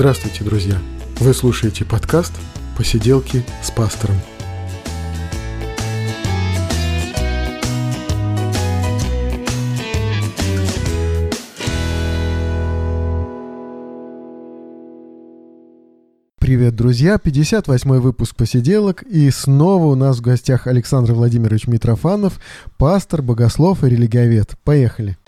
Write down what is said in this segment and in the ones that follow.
Здравствуйте, друзья! Вы слушаете подкаст «Посиделки с пастором». Привет, друзья! 58-й выпуск «Посиделок», и снова у нас в гостях Александр Владимирович Митрофанов, пастор, богослов и религиовед. Поехали!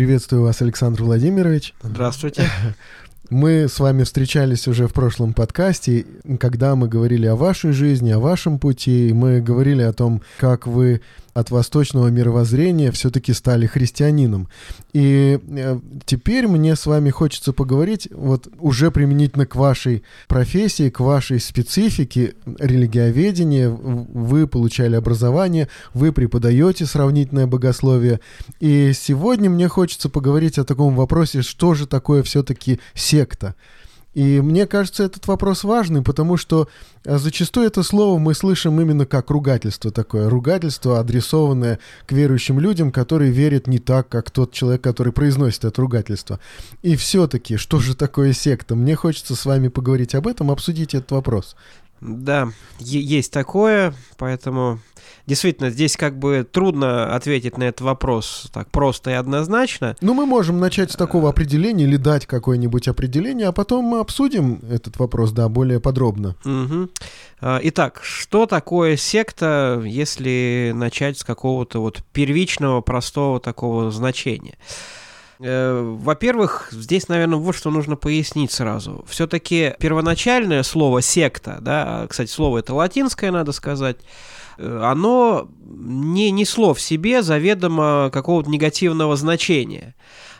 Приветствую вас, Александр Владимирович. Здравствуйте. Мы с вами встречались уже в прошлом подкасте, когда мы говорили о вашей жизни, о вашем пути. Мы говорили о том, как вы от восточного мировоззрения все-таки стали христианином. И э, теперь мне с вами хочется поговорить вот уже применительно к вашей профессии, к вашей специфике религиоведения. Вы получали образование, вы преподаете сравнительное богословие. И сегодня мне хочется поговорить о таком вопросе, что же такое все-таки секта. И мне кажется, этот вопрос важный, потому что э, зачастую это слово мы слышим именно как ругательство такое. Ругательство, адресованное к верующим людям, которые верят не так, как тот человек, который произносит это ругательство. И все-таки, что же такое секта? Мне хочется с вами поговорить об этом, обсудить этот вопрос. Да, есть такое, поэтому действительно здесь как бы трудно ответить на этот вопрос так просто и однозначно. Ну, мы можем начать с такого определения или дать какое-нибудь определение, а потом мы обсудим этот вопрос, да, более подробно. Угу. Итак, что такое секта, если начать с какого-то вот первичного, простого такого значения? Э, во-первых, здесь, наверное, вот что нужно пояснить сразу. Все-таки первоначальное слово секта, да, кстати, слово это латинское, надо сказать, э, оно не несло в себе заведомо какого-то негативного значения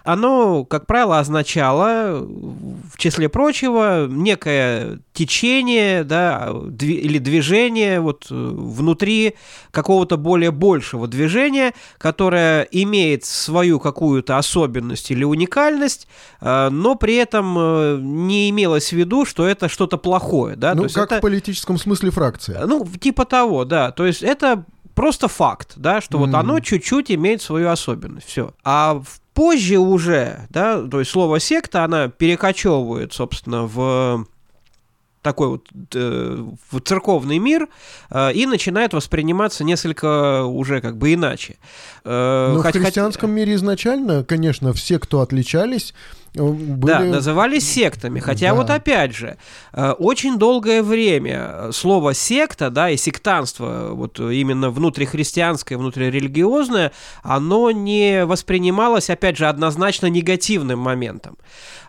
оно, как правило, означало, в числе прочего, некое течение да, или движение вот, э, внутри какого-то более большего движения, которое имеет свою какую-то особенность или уникальность, э, но при этом э, не имелось в виду, что это что-то плохое. Да? Ну, как это, в политическом смысле фракция. Ну, типа того, да. То есть это просто факт, да, что mm. вот оно чуть-чуть имеет свою особенность, все. А позже уже, да, то есть слово секта, она перекочевывает, собственно, в такой вот э, в церковный мир э, и начинает восприниматься несколько уже как бы иначе. Э, Но хоть, в христианском хоть... мире изначально, конечно, все, кто отличались, были... Да, назывались сектами. Хотя да. вот опять же, э, очень долгое время слово секта, да, и сектанство, вот именно внутрихристианское, внутрирелигиозное, оно не воспринималось, опять же, однозначно негативным моментом.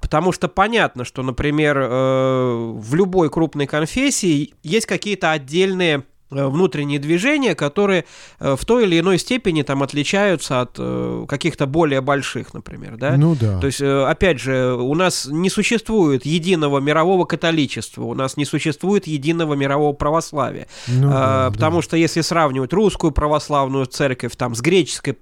Потому что понятно, что, например, э, в любой крупной конфессии есть какие-то отдельные Э, внутренние движения, которые э, в той или иной степени там отличаются от э, каких-то более больших, например, да? Ну да. То есть, опять же, у нас не существует единого мирового католичества, у нас не существует единого мирового православия, ну, а, да, потому да. что если сравнивать русскую православную церковь там с греческой,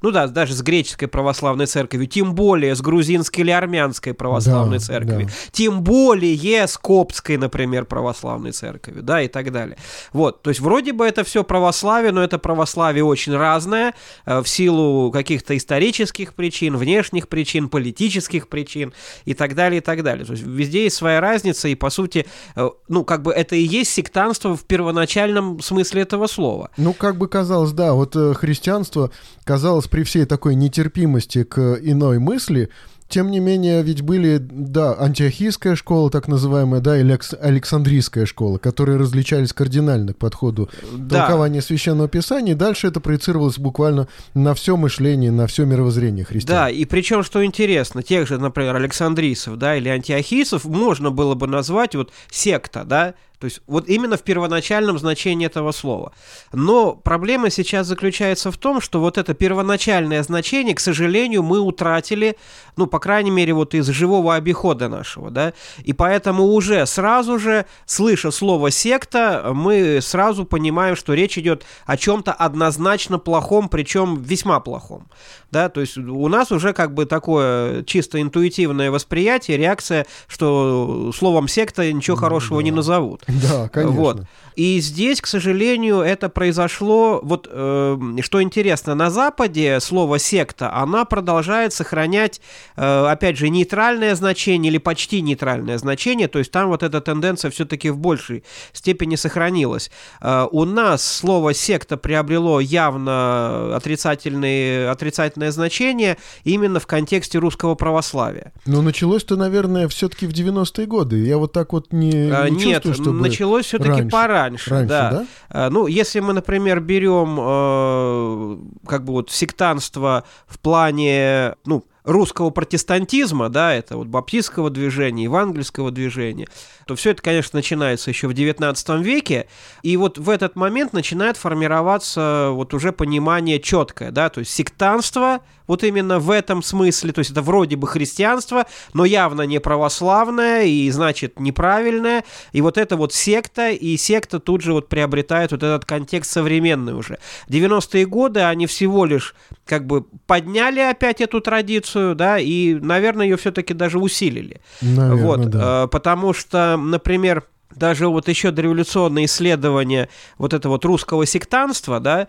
ну да, даже с греческой православной церковью, тем более с грузинской или армянской православной да, церковью, да. тем более с коптской, например, православной церковью, да, и так далее. Вот. То есть вроде бы это все православие, но это православие очень разное э, в силу каких-то исторических причин, внешних причин, политических причин и так далее, и так далее. То есть везде есть своя разница, и по сути, э, ну, как бы это и есть сектанство в первоначальном смысле этого слова. Ну, как бы казалось, да, вот э, христианство казалось при всей такой нетерпимости к иной мысли, тем не менее, ведь были, да, антиохийская школа, так называемая, да, или Александрийская школа, которые различались кардинально к подходу да. толкования Священного Писания, и дальше это проецировалось буквально на все мышление, на все мировоззрение христиан. Да, и причем, что интересно, тех же, например, Александрийцев, да, или антиохийцев можно было бы назвать вот секта, да, то есть вот именно в первоначальном значении этого слова. Но проблема сейчас заключается в том, что вот это первоначальное значение, к сожалению, мы утратили, ну, по крайней мере, вот из живого обихода нашего, да, и поэтому уже сразу же, слыша слово «секта», мы сразу понимаем, что речь идет о чем-то однозначно плохом, причем весьма плохом. Да, то есть у нас уже как бы такое чисто интуитивное восприятие, реакция, что словом секта ничего хорошего да. не назовут. Да, конечно. Вот. И здесь, к сожалению, это произошло, вот э, что интересно, на Западе слово секта, она продолжает сохранять, э, опять же, нейтральное значение или почти нейтральное значение, то есть там вот эта тенденция все-таки в большей степени сохранилась. Э, у нас слово секта приобрело явно отрицательные, отрицательное значение именно в контексте русского православия. Но началось-то, наверное, все-таки в 90-е годы. Я вот так вот не, не А, Нет, чувствую, чтобы началось все-таки раньше. пораньше. Раньше, да. да? А, Ну, если мы, например, берем э, как бы вот сектанство в плане, ну, русского протестантизма, да, это вот баптистского движения, евангельского движения, то все это, конечно, начинается еще в XIX веке, и вот в этот момент начинает формироваться вот уже понимание четкое, да, то есть сектанство вот именно в этом смысле, то есть это вроде бы христианство, но явно не православное и, значит, неправильное, и вот это вот секта, и секта тут же вот приобретает вот этот контекст современный уже. 90-е годы они всего лишь как бы подняли опять эту традицию, да, и, наверное, ее все-таки даже усилили. Наверное, вот, да. э, потому что, например, даже вот еще дореволюционные исследования вот этого вот русского сектанства, да,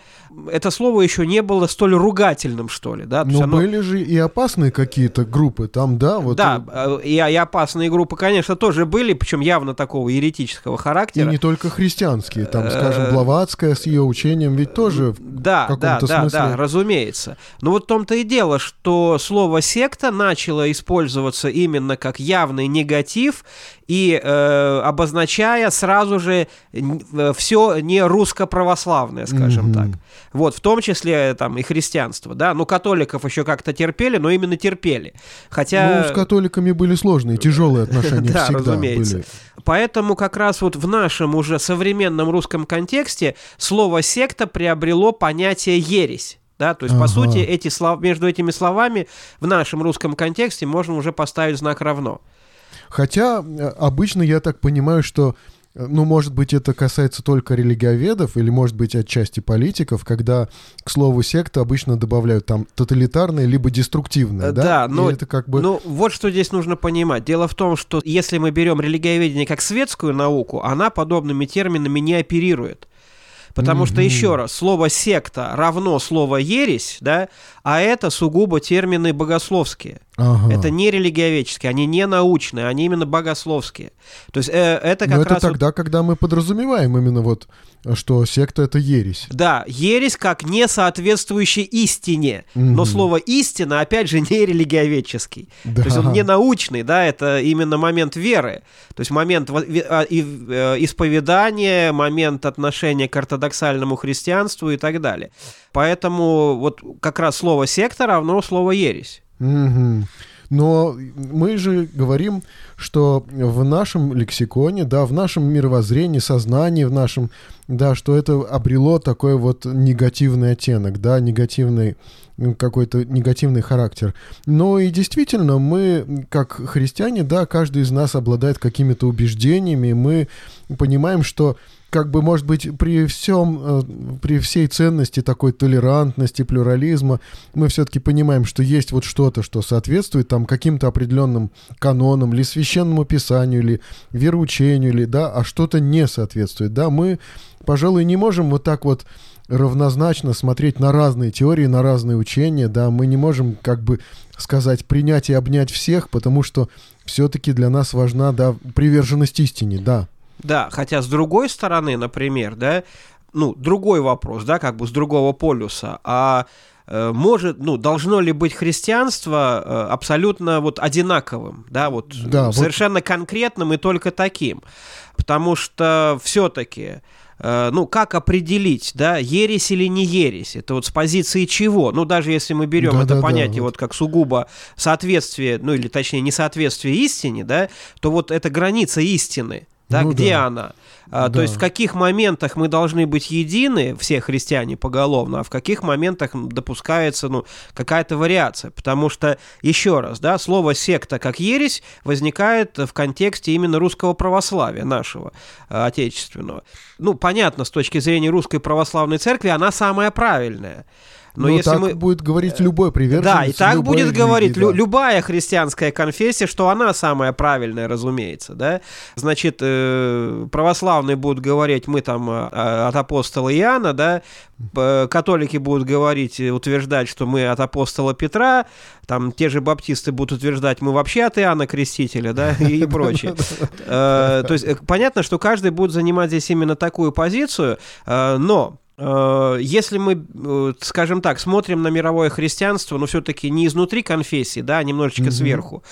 это слово еще не было столь ругательным, что ли, да. то Но оно- были же и опасные какие-то группы там, да? Вот, да, э, и, и опасные группы, конечно, тоже были, причем явно такого еретического И характера. не только христианские, там, Э, скажем, Блаватская с ее учением ведь тоже в Да, да, каком-то да, смысле. да, разумеется. Но вот в том-то и дело, что слово секта начало использоваться именно как явный негатив и э, обозначая сразу же все не русско-православное, скажем Мгм. так. Вот, в том числе э, там и христианство, да. Ну, католиков еще как-то терпели, но именно терпели. Хотя... Ну, с католиками были сложные, тяжелые отношения Да, всегда разумеется. были. Поэтому как раз вот в нашем уже современном русском контексте слово секта приобрело понятие ересь. Да, то есть, по Ага. сути, эти слов... между этими словами в нашем русском контексте можно уже поставить знак равно. Хотя э, обычно я так понимаю, что э, ну, может быть, это касается только религиоведов или, может быть, отчасти политиков, когда к слову секта обычно добавляют там тоталитарное либо деструктивное, Э, да? да, И но- это как бы... Ну, вот что здесь нужно понимать. Дело в том, что если мы берем религиоведение как светскую науку, она подобными терминами не оперирует. Потому что, Мгм. еще раз, слово «секта» равно слово «ересь», да, а это сугубо термины богословские. Ага. Это не религиоведческие, они не научные, они именно богословские. То есть э, это как Но это раз... вот- тогда, когда мы подразумеваем именно вот, что секта — это ересь. да, ересь как не соответствующий истине. Но Мгм. слово истина, опять же, не религиоведческий. Да. То есть он не научный, да, это именно момент веры. То есть момент а, э, исповедания, момент отношения к ортодоксальному христианству и так далее. Поэтому вот как раз слово секта равно слово ересь. Мгм. Но мы же говорим, что в нашем лексиконе, да, в нашем мировоззрении, сознании, в нашем, да, что это обрело такой вот негативный оттенок, да, негативный какой-то негативный характер. Но и действительно, мы, как христиане, да, каждый из нас обладает какими-то убеждениями, мы понимаем, что как бы, может быть, при всем, э, при всей ценности такой толерантности, плюрализма, мы все-таки понимаем, что есть вот что-то, что соответствует там каким-то определенным канонам, или священному писанию, или вероучению, или, да, а что-то не соответствует, да, мы, пожалуй, не можем вот так вот равнозначно смотреть на разные теории, на разные учения, да, мы не можем как бы сказать принять и обнять всех, потому что все-таки для нас важна, да, приверженность истине, да. Да, хотя с другой стороны, например, да, ну, другой вопрос, да, как бы с другого полюса, а э, может, ну, должно ли быть христианство э, абсолютно вот одинаковым, да, вот Да, вот- совершенно конкретным и только таким, потому что все-таки э, ну, как определить, да, ересь или не ересь? Это вот с позиции чего? Ну, даже если мы берем это Да-да-да, понятие вот. вот как сугубо соответствие, ну, или точнее, несоответствие истине, да, то вот это граница истины, да, Ну где да. она? А, Да. То есть в каких моментах мы должны быть едины, все христиане поголовно, а в каких моментах допускается ну, какая-то вариация. Потому что, еще раз, да, слово секта как ересь возникает в контексте именно русского православия нашего, э, отечественного. Ну, понятно, с точки зрения русской православной церкви, она самая правильная. Но, Но если так мы... будет говорить любой приверженец. Да, и так будет говорить да. любая христианская конфессия, что она самая правильная, разумеется, да. Значит, э, православные будут говорить, мы там э, от апостола Иоанна, да, католики будут говорить, утверждать, что мы от апостола Петра, там те же баптисты будут утверждать, мы вообще от Иоанна Крестителя, да, и прочее. Э, то есть понятно, что каждый будет занимать здесь именно такую позицию, но Э, если мы, э, скажем так, смотрим на мировое христианство, но все-таки не изнутри конфессии, да, а немножечко mm-hmm. сверху,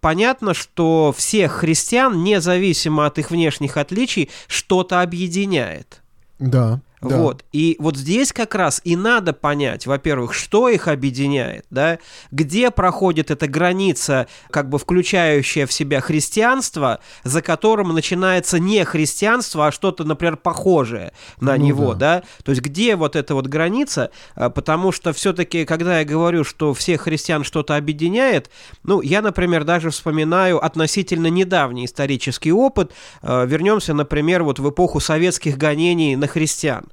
понятно, что всех христиан, независимо от их внешних отличий, что-то объединяет. Да. Да. Вот. И вот здесь как раз и надо понять, во-первых, что их объединяет, да, где проходит эта граница, как бы включающая в себя христианство, за которым начинается не христианство, а что-то, например, похожее на ну, него, да. да. То есть где вот эта вот граница, а, потому что все-таки, когда я говорю, что всех христиан что-то объединяет, ну, я, например, даже вспоминаю относительно недавний исторический опыт, а, вернемся, например, вот в эпоху советских гонений на христиан.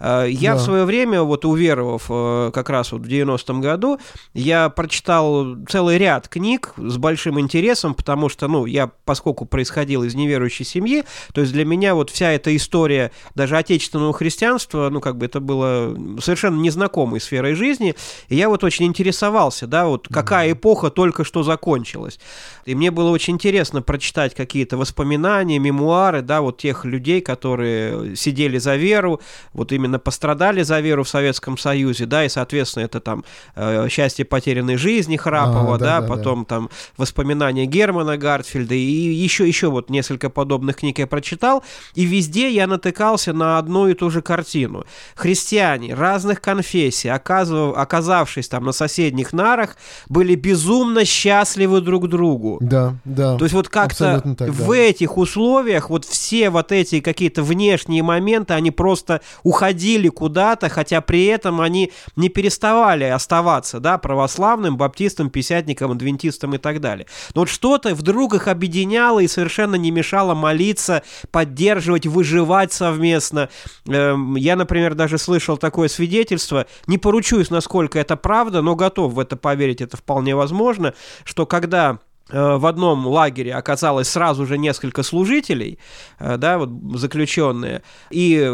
я да. в свое время, вот уверовав э, как раз вот в 90-м году, я прочитал целый ряд книг с большим интересом, потому что, ну, я, поскольку происходил из неверующей семьи, то есть для меня вот вся эта история даже отечественного христианства, ну, как бы это было совершенно незнакомой сферой жизни, и я вот очень интересовался, да, вот какая эпоха только что закончилась. И мне было очень интересно прочитать какие-то воспоминания, мемуары, да, вот тех людей, которые сидели за веру, вот именно именно пострадали за веру в Советском Союзе, да, и, соответственно, это там э, «Счастье потерянной жизни» Храпова, а, да, да, потом да. там воспоминания Германа Гартфельда, и еще, еще вот несколько подобных книг я прочитал, и везде я натыкался на одну и ту же картину. Христиане разных конфессий, оказыв, оказавшись там на соседних нарах, были безумно счастливы друг другу. Да, да. То есть вот как-то в да. этих условиях вот все вот эти какие-то внешние моменты, они просто уходили уходили куда-то, хотя при этом они не переставали оставаться, да, православным, баптистом, писятником, адвентистом и так далее. Но вот что-то вдруг их объединяло и совершенно не мешало молиться, поддерживать, выживать совместно. Эм, я, например, даже слышал такое свидетельство, не поручусь, насколько это правда, но готов в это поверить, это вполне возможно, что когда в одном лагере оказалось сразу же несколько служителей, э, да, вот заключенные, и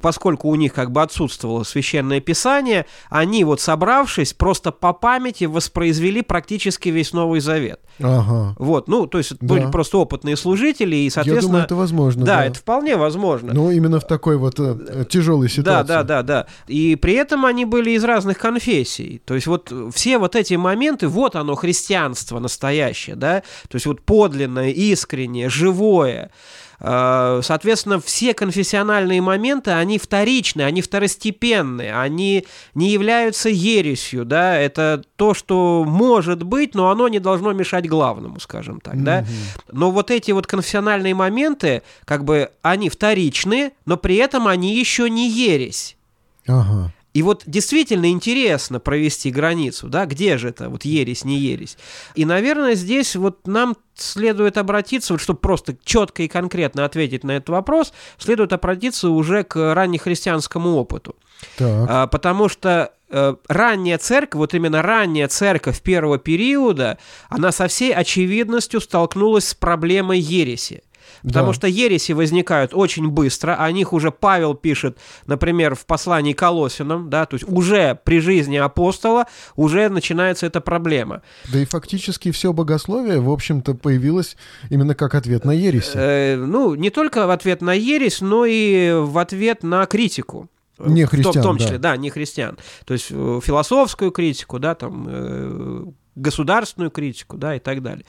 поскольку у них как бы отсутствовало священное писание, они вот собравшись просто по памяти воспроизвели практически весь Новый Завет. Ага. Вот, ну, то есть да. были просто опытные служители, и, соответственно... Я думаю, это возможно. Да, да. это вполне возможно. Ну, именно в такой вот э, тяжелой ситуации. Да, да, да, да. И при этом они были из разных конфессий. То есть вот все вот эти моменты, вот оно, христианство настоящее, да, то есть вот подлинное, искреннее, живое. А, соответственно, все конфессиональные моменты, они вторичны, они второстепенные, они не являются ересью, да, это то, что может быть, но оно не должно мешать главному, скажем так, да. Но вот эти вот конфессиональные моменты, как бы, они вторичны, но при этом они еще не ересь. Ага. И вот действительно интересно провести границу, да, где же это, вот ересь, не ересь. И, наверное, здесь вот нам следует обратиться, вот чтобы просто четко и конкретно ответить на этот вопрос, следует обратиться уже к раннехристианскому опыту. Так. А, потому что э, ранняя церковь, вот именно ранняя церковь первого периода, она со всей очевидностью столкнулась с проблемой ереси. Потому да. что ереси возникают очень быстро, о них уже Павел пишет, например, в послании к Колосинам, да, то есть уже при жизни апостола уже начинается эта проблема. Да и фактически все богословие, в общем-то, появилось именно как ответ на ереси. Э, ну, не только в ответ на ересь, но и в ответ на критику. Не христиан, в том, числе, да. да, не христиан. То есть э, философскую критику, да, там, э, государственную критику, да, и так далее.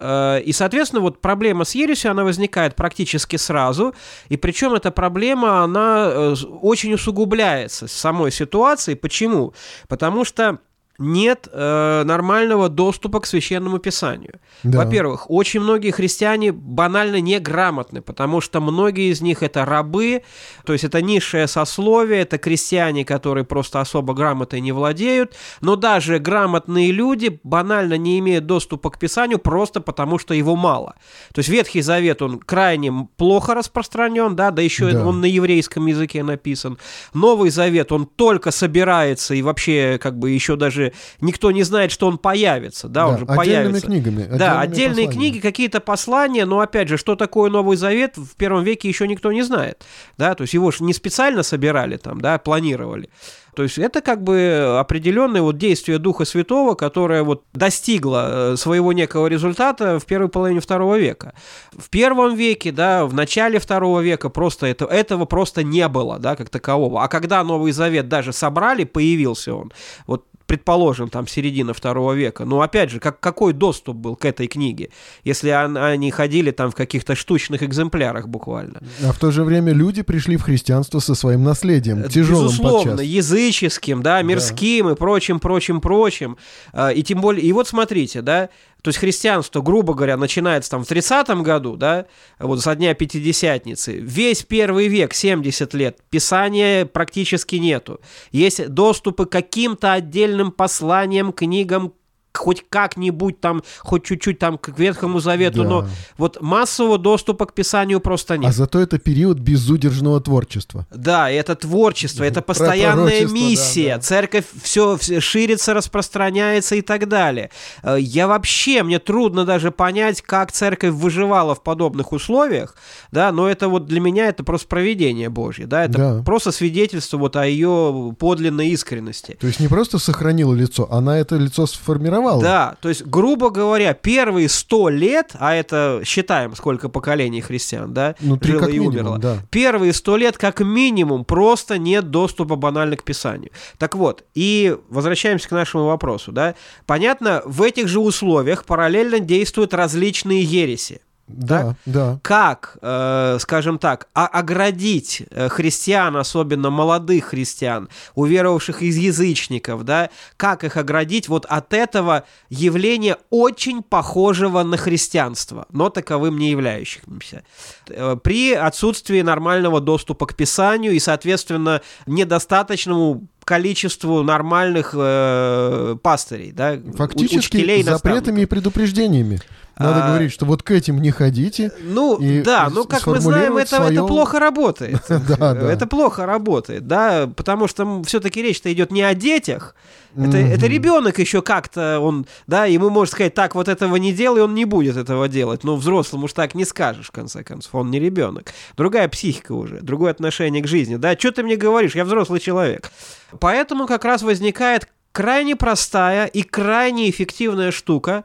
Э, и, соответственно, вот проблема с ересью, она возникает практически сразу, и причем эта проблема, она э, очень усугубляется с самой ситуацией. Почему? Потому что нет э, нормального доступа к священному писанию. Да. Во-первых, очень многие христиане банально неграмотны, потому что многие из них это рабы, то есть это низшее сословие, это крестьяне, которые просто особо грамотой не владеют, но даже грамотные люди банально не имеют доступа к писанию просто потому, что его мало. То есть Ветхий Завет, он крайне плохо распространен, да, да еще да. он на еврейском языке написан. Новый Завет, он только собирается и вообще как бы еще даже никто не знает, что он появится, да, да он же появится. книгами. Да, отдельные послания. книги, какие-то послания, но опять же, что такое Новый Завет в первом веке еще никто не знает, да, то есть его не специально собирали там, да, планировали. То есть это как бы определенное вот действие Духа Святого, которое вот достигло э, своего некого результата в первой половине второго века. В первом веке, да, в начале второго века просто это, этого просто не было, да, как такового. А когда Новый Завет даже собрали, появился он, вот предположим, там, середина второго века. Но, опять же, как, какой доступ был к этой книге, если он, они ходили там в каких-то штучных экземплярах буквально? А в то же время люди пришли в христианство со своим наследием, э, тяжелым Безусловно, подчас. языческим, да, мирским да. и прочим, прочим, прочим. А, и тем более, и вот смотрите, да, то есть христианство, грубо говоря, начинается там в 30-м году, да, вот со дня Пятидесятницы. Весь первый век, 70 лет, писания практически нету. Есть доступы к каким-то отдельным посланиям, книгам, хоть как-нибудь там, хоть чуть-чуть там к Ветхому Завету, да. но вот массового доступа к Писанию просто нет. А зато это период безудержного творчества. Да, это творчество, это постоянная миссия. Да, да. Церковь все, все ширится, распространяется и так далее. Э, я вообще, мне трудно даже понять, как церковь выживала в подобных условиях, да, но это вот для меня это просто проведение Божье, да, это да. просто свидетельство вот о ее подлинной искренности. То есть не просто сохранила лицо, она это лицо сформировала сформировала. Да, то есть, грубо говоря, первые сто лет, а это считаем, сколько поколений христиан, да, ну, жило и минимум, умерло. Да. Первые сто лет, как минимум, просто нет доступа банально к Писанию. Так вот, и возвращаемся к нашему вопросу, да. Понятно, в этих же условиях параллельно действуют различные ереси. Да, да. Как, э, скажем так, оградить э, христиан, особенно молодых христиан, уверовавших из язычников, да, как их оградить вот от этого явления очень похожего на христианство, но таковым не являющимся. Э, при отсутствии нормального доступа к Писанию и, соответственно, недостаточному количеству нормальных э, пастырей, да, Фактически учителей, запретами и предупреждениями. Надо а... говорить, что вот к этим не ходите. Ну, и да, ну, как мы знаем, это, свое... это плохо работает. Это плохо работает, да, потому что все-таки речь-то идет не о детях. Это, это ребенок еще как-то, он, да, ему может сказать, так, вот этого не делай, он не будет этого делать. Но взрослому уж так не скажешь, в конце концов, он не ребенок. Другая психика уже, другое отношение к жизни, да. Что ты мне говоришь, я взрослый человек. Поэтому как раз возникает крайне простая и крайне эффективная штука,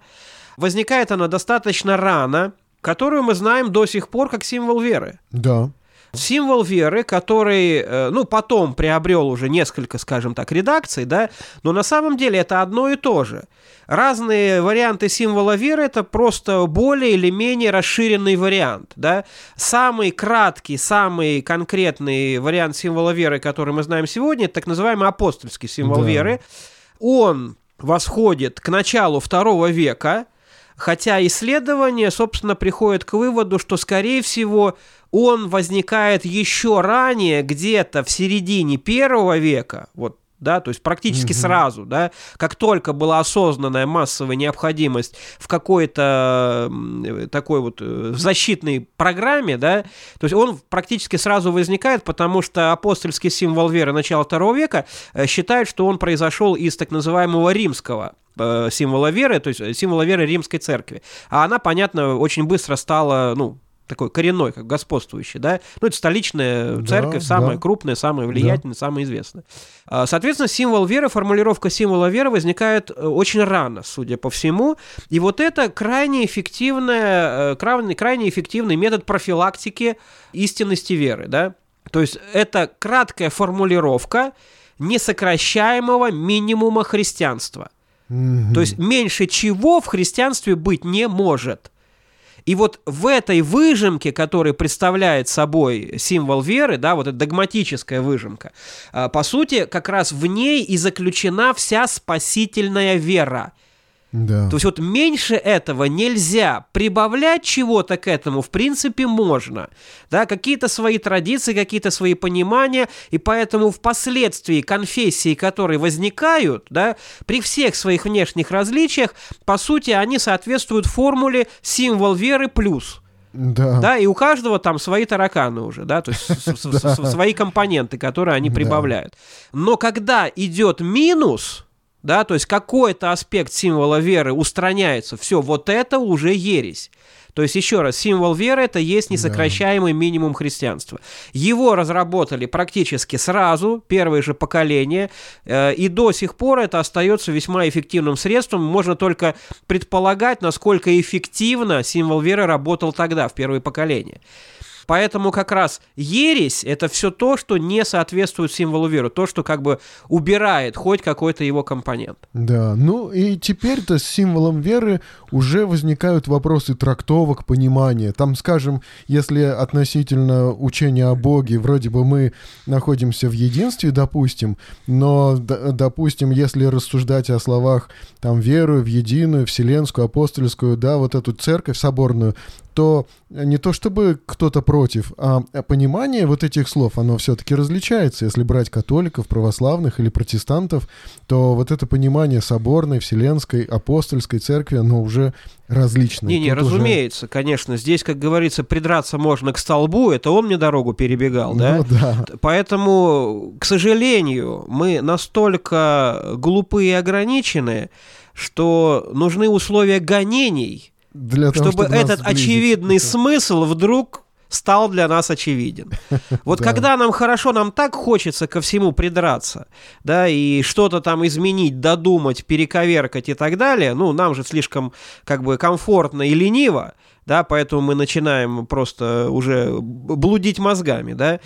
Возникает она достаточно рано, которую мы знаем до сих пор как символ веры. Да. Символ веры, который, э, ну, потом приобрел уже несколько, скажем так, редакций, да, но на самом деле это одно и то же. Разные варианты символа веры – это просто более или менее расширенный вариант, да. Самый краткий, самый конкретный вариант символа веры, который мы знаем сегодня, это так называемый апостольский символ да. веры. Он восходит к началу второго века, Хотя исследование, собственно, приходит к выводу, что, скорее всего, он возникает еще ранее, где-то в середине первого века, вот да, то есть практически угу. сразу, да, как только была осознанная массовая необходимость в какой-то такой вот э, защитной программе, да, то есть он практически сразу возникает, потому что апостольский символ веры начала второго века э, считает, что он произошел из так называемого римского символа веры, то есть э, символа веры римской церкви. А она, понятно, очень быстро стала, ну, такой коренной, как господствующий, да, ну, это столичная да, церковь, самая да. крупная, самая влиятельная, да. самая известная. А, соответственно, символ веры, формулировка символа веры возникает э, очень рано, судя по всему, и вот это крайне эффективная, крайне, крайне эффективный метод профилактики истинности веры, да, то есть это краткая формулировка несокращаемого минимума христианства. То есть меньше чего в христианстве быть не может. И вот в этой выжимке, которая представляет собой символ веры, да, вот эта догматическая выжимка, а, по сути, как раз в ней и заключена вся спасительная вера – да. То есть вот меньше этого нельзя. Прибавлять чего-то к этому, в принципе, можно. Да, какие-то свои традиции, какие-то свои понимания, и поэтому впоследствии конфессии, которые возникают, да, при всех своих внешних различиях, по сути, они соответствуют формуле символ веры плюс. Да. да, и у каждого там свои тараканы уже, да, то есть свои компоненты, которые они прибавляют. Но когда идет минус, да, то есть какой-то аспект символа веры устраняется, все, вот это уже ересь. То есть, еще раз, символ веры – это есть несокращаемый да. минимум христианства. Его разработали практически сразу, первые же поколения, э, и до сих пор это остается весьма эффективным средством. Можно только предполагать, насколько эффективно символ веры работал тогда, в первые поколения. Поэтому как раз ересь – это все то, что не соответствует символу веры, то, что как бы убирает хоть какой-то его компонент. Да, ну и теперь-то с символом веры уже возникают вопросы трактовок, понимания. Там, скажем, если относительно учения о Боге, вроде бы мы находимся в единстве, допустим, но, допустим, если рассуждать о словах там веру в единую, вселенскую, апостольскую, да, вот эту церковь соборную, то не то чтобы кто-то против, а понимание вот этих слов, оно все-таки различается. Если брать католиков, православных или протестантов, то вот это понимание соборной, вселенской, апостольской церкви, оно уже различное. Не-не, разумеется, уже... конечно. Здесь, как говорится, придраться можно к столбу, это он мне дорогу перебегал, да? Ну, да. Поэтому, к сожалению, мы настолько глупые и ограничены, что нужны условия гонений – для того, чтобы, чтобы этот очевидный смысл вдруг стал для нас очевиден. Вот да. когда нам хорошо, нам так хочется ко всему придраться, да, и что-то там изменить, додумать, перековеркать и так далее, ну, нам же слишком как бы комфортно и лениво, да, поэтому мы начинаем просто уже блудить мозгами, да.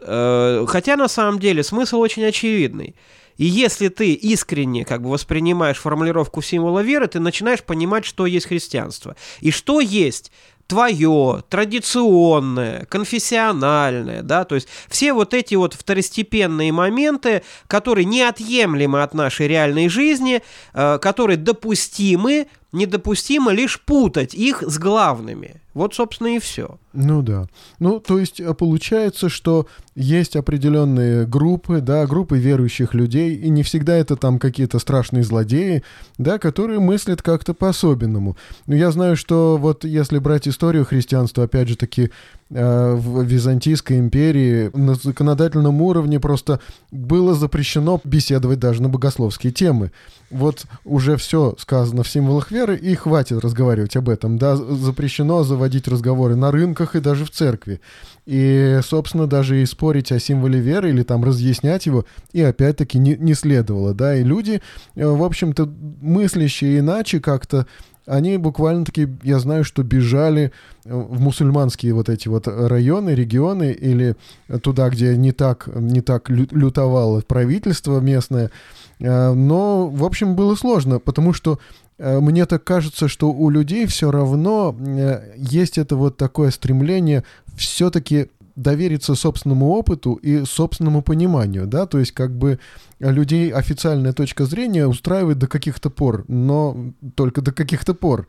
Э, хотя на самом деле смысл очень очевидный. И если ты искренне как бы воспринимаешь формулировку символа веры, ты начинаешь понимать, что есть христианство. И что есть твое, традиционное, конфессиональное, да, то есть все вот эти вот второстепенные моменты, которые неотъемлемы от нашей реальной жизни, э, которые допустимы, недопустимо лишь путать их с главными. Вот, собственно, и все. Ну да. Ну, то есть э, получается, что есть определенные группы, да, группы верующих людей, и не всегда это там какие-то страшные злодеи, да, которые мыслят как-то по-особенному. Но я знаю, что вот если брать историю христианства, опять же таки, в Византийской империи на законодательном уровне просто было запрещено беседовать даже на богословские темы. Вот уже все сказано в символах веры, и хватит разговаривать об этом. Да, запрещено заводить разговоры на рынках и даже в церкви. И, собственно, даже и спорить о символе веры или там разъяснять его, и опять-таки не, не следовало, да, и люди, э, в общем-то, мыслящие иначе как-то, они буквально-таки, я знаю, что бежали э, в мусульманские вот эти вот районы, регионы или туда, где не так, не так лютовало правительство местное. Э, но, в общем, было сложно, потому что Э, мне так кажется, что у людей все равно есть это вот такое стремление все-таки довериться собственному опыту и собственному пониманию, да, то есть как бы людей официальная точка зрения устраивает до каких-то пор, но только до каких-то пор.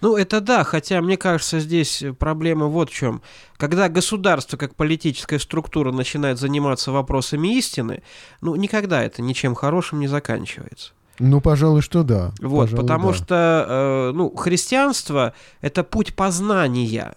Ну, это да, хотя мне кажется, здесь проблема вот в чем. Когда государство как политическая структура начинает заниматься вопросами истины, ну, никогда это ничем хорошим не заканчивается. Ну, пожалуй, что да. Вот, пожалуй, потому да. что, э, ну, христианство – это путь познания,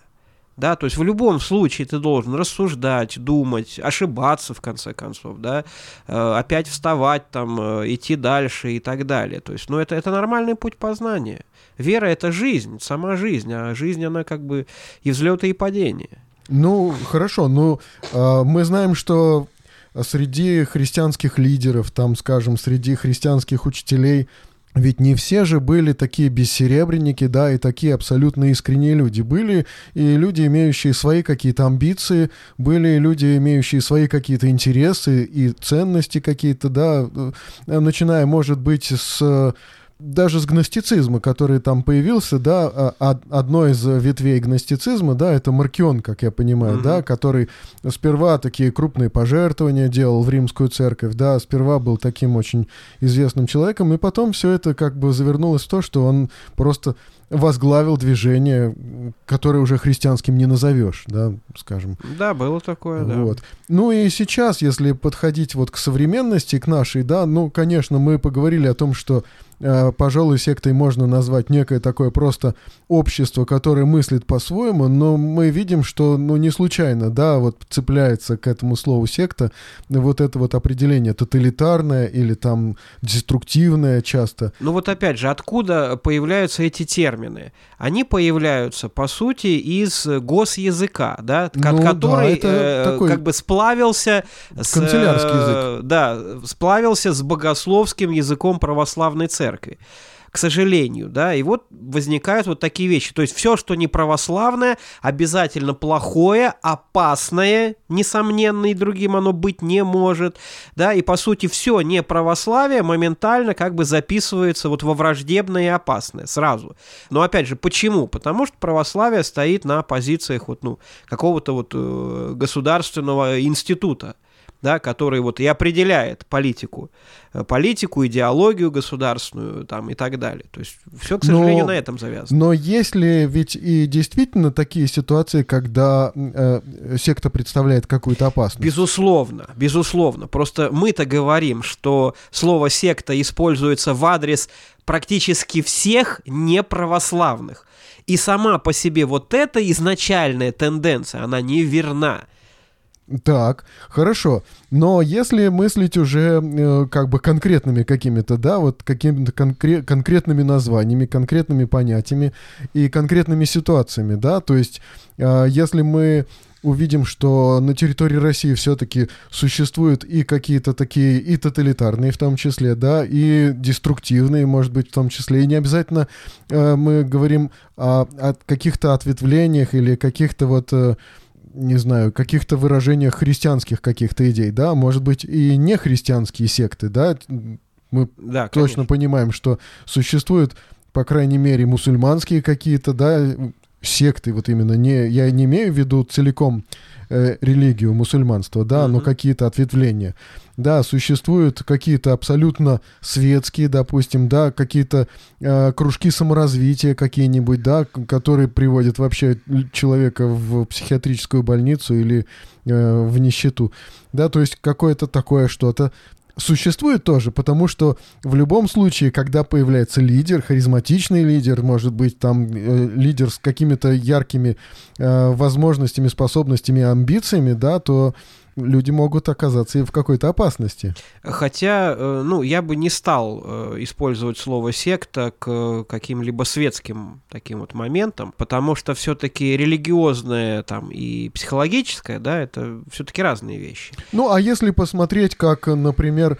да, то есть в любом случае ты должен рассуждать, думать, ошибаться, в конце концов, да, э, опять вставать, там, э, идти дальше и так далее. То есть, ну, это, это нормальный путь познания. Вера – это жизнь, сама жизнь, а жизнь, она как бы и взлеты, и падения. Ну, хорошо, ну, э, мы знаем, что среди христианских лидеров, там, скажем, среди христианских учителей, ведь не все же были такие бессеребренники, да, и такие абсолютно искренние люди. Были и люди, имеющие свои какие-то амбиции, были люди, имеющие свои какие-то интересы и ценности какие-то, да, э, начиная, может быть, с даже с гностицизма, который там появился, да, а, одно из ветвей гностицизма, да, это Маркион, как я понимаю, mm-hmm. да, который сперва такие крупные пожертвования делал в римскую церковь, да, сперва был таким очень известным человеком, и потом все это как бы завернулось в то, что он просто возглавил движение, которое уже христианским не назовешь, да, скажем. Да, было такое, да. Вот. Ну и сейчас, если подходить вот к современности, к нашей, да, ну, конечно, мы поговорили о том, что пожалуй, сектой можно назвать некое такое просто общество, которое мыслит по-своему, но мы видим, что, ну, не случайно, да, вот цепляется к этому слову секта вот это вот определение тоталитарное или там деструктивное часто. Ну вот опять же, откуда появляются эти термины? Они появляются, по сути, из госязыка, да, ну, который да, э, такой как бы сплавился с... Канцелярский язык. Э, да, сплавился с богословским языком православной церкви церкви. К сожалению, да, и вот возникают вот такие вещи. То есть все, что не православное, обязательно плохое, опасное, несомненно, и другим оно быть не может, да, и по сути все не православие моментально как бы записывается вот во враждебное и опасное сразу. Но опять же, почему? Потому что православие стоит на позициях вот, ну, какого-то вот э, государственного института да, который вот и определяет политику, э, политику, идеологию государственную там, и так далее. То есть все, к сожалению, но, на этом завязано. Но если ведь и действительно такие ситуации, когда э, секта представляет какую-то опасность? Безусловно, безусловно. Просто мы-то говорим, что слово секта используется в адрес практически всех неправославных. И сама по себе вот эта изначальная тенденция, она неверна. Так, хорошо. Но если мыслить уже э, как бы конкретными какими-то, да, вот какими-то конкре- конкретными названиями, конкретными понятиями и конкретными ситуациями, да, то есть э, если мы увидим, что на территории России все-таки существуют и какие-то такие, и тоталитарные в том числе, да, и деструктивные, может быть, в том числе. И не обязательно э, мы говорим о, о каких-то ответвлениях или каких-то вот... Э, не знаю, каких-то выражениях христианских каких-то идей, да, может быть, и не христианские секты, да, мы да, точно понимаем, что существуют, по крайней мере, мусульманские какие-то, да, секты, вот именно, не, я не имею в виду целиком э, религию, мусульманство, да, mm-hmm. но какие-то ответвления. Да, существуют какие-то абсолютно светские, допустим, да, какие-то э, кружки саморазвития какие-нибудь, да, которые приводят вообще человека в психиатрическую больницу или э, в нищету. Да, то есть какое-то такое что-то существует тоже, потому что в любом случае, когда появляется лидер, харизматичный лидер, может быть, там э, лидер с какими-то яркими э, возможностями, способностями, амбициями, да, то люди могут оказаться и в какой-то опасности. Хотя, э, ну, я бы не стал э, использовать слово секта к каким-либо светским таким вот моментам, потому что все-таки религиозное там и психологическое, да, это все-таки разные вещи. Ну, а если посмотреть, как, например,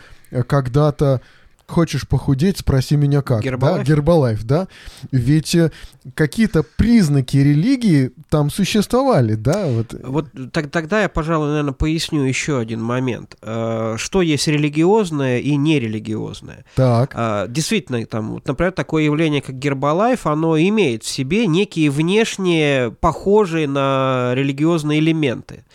когда-то хочешь похудеть, спроси меня как. Гербалайф? Да, Гербалайф, да. Ведь э, какие-то признаки религии там существовали, да? Вот, вот так, тогда я, пожалуй, наверное, поясню еще один момент. Э, что есть религиозное и нерелигиозное? Так. Э, действительно, там, вот, например, такое явление, как Гербалайф, оно имеет в себе некие внешние, похожие на религиозные элементы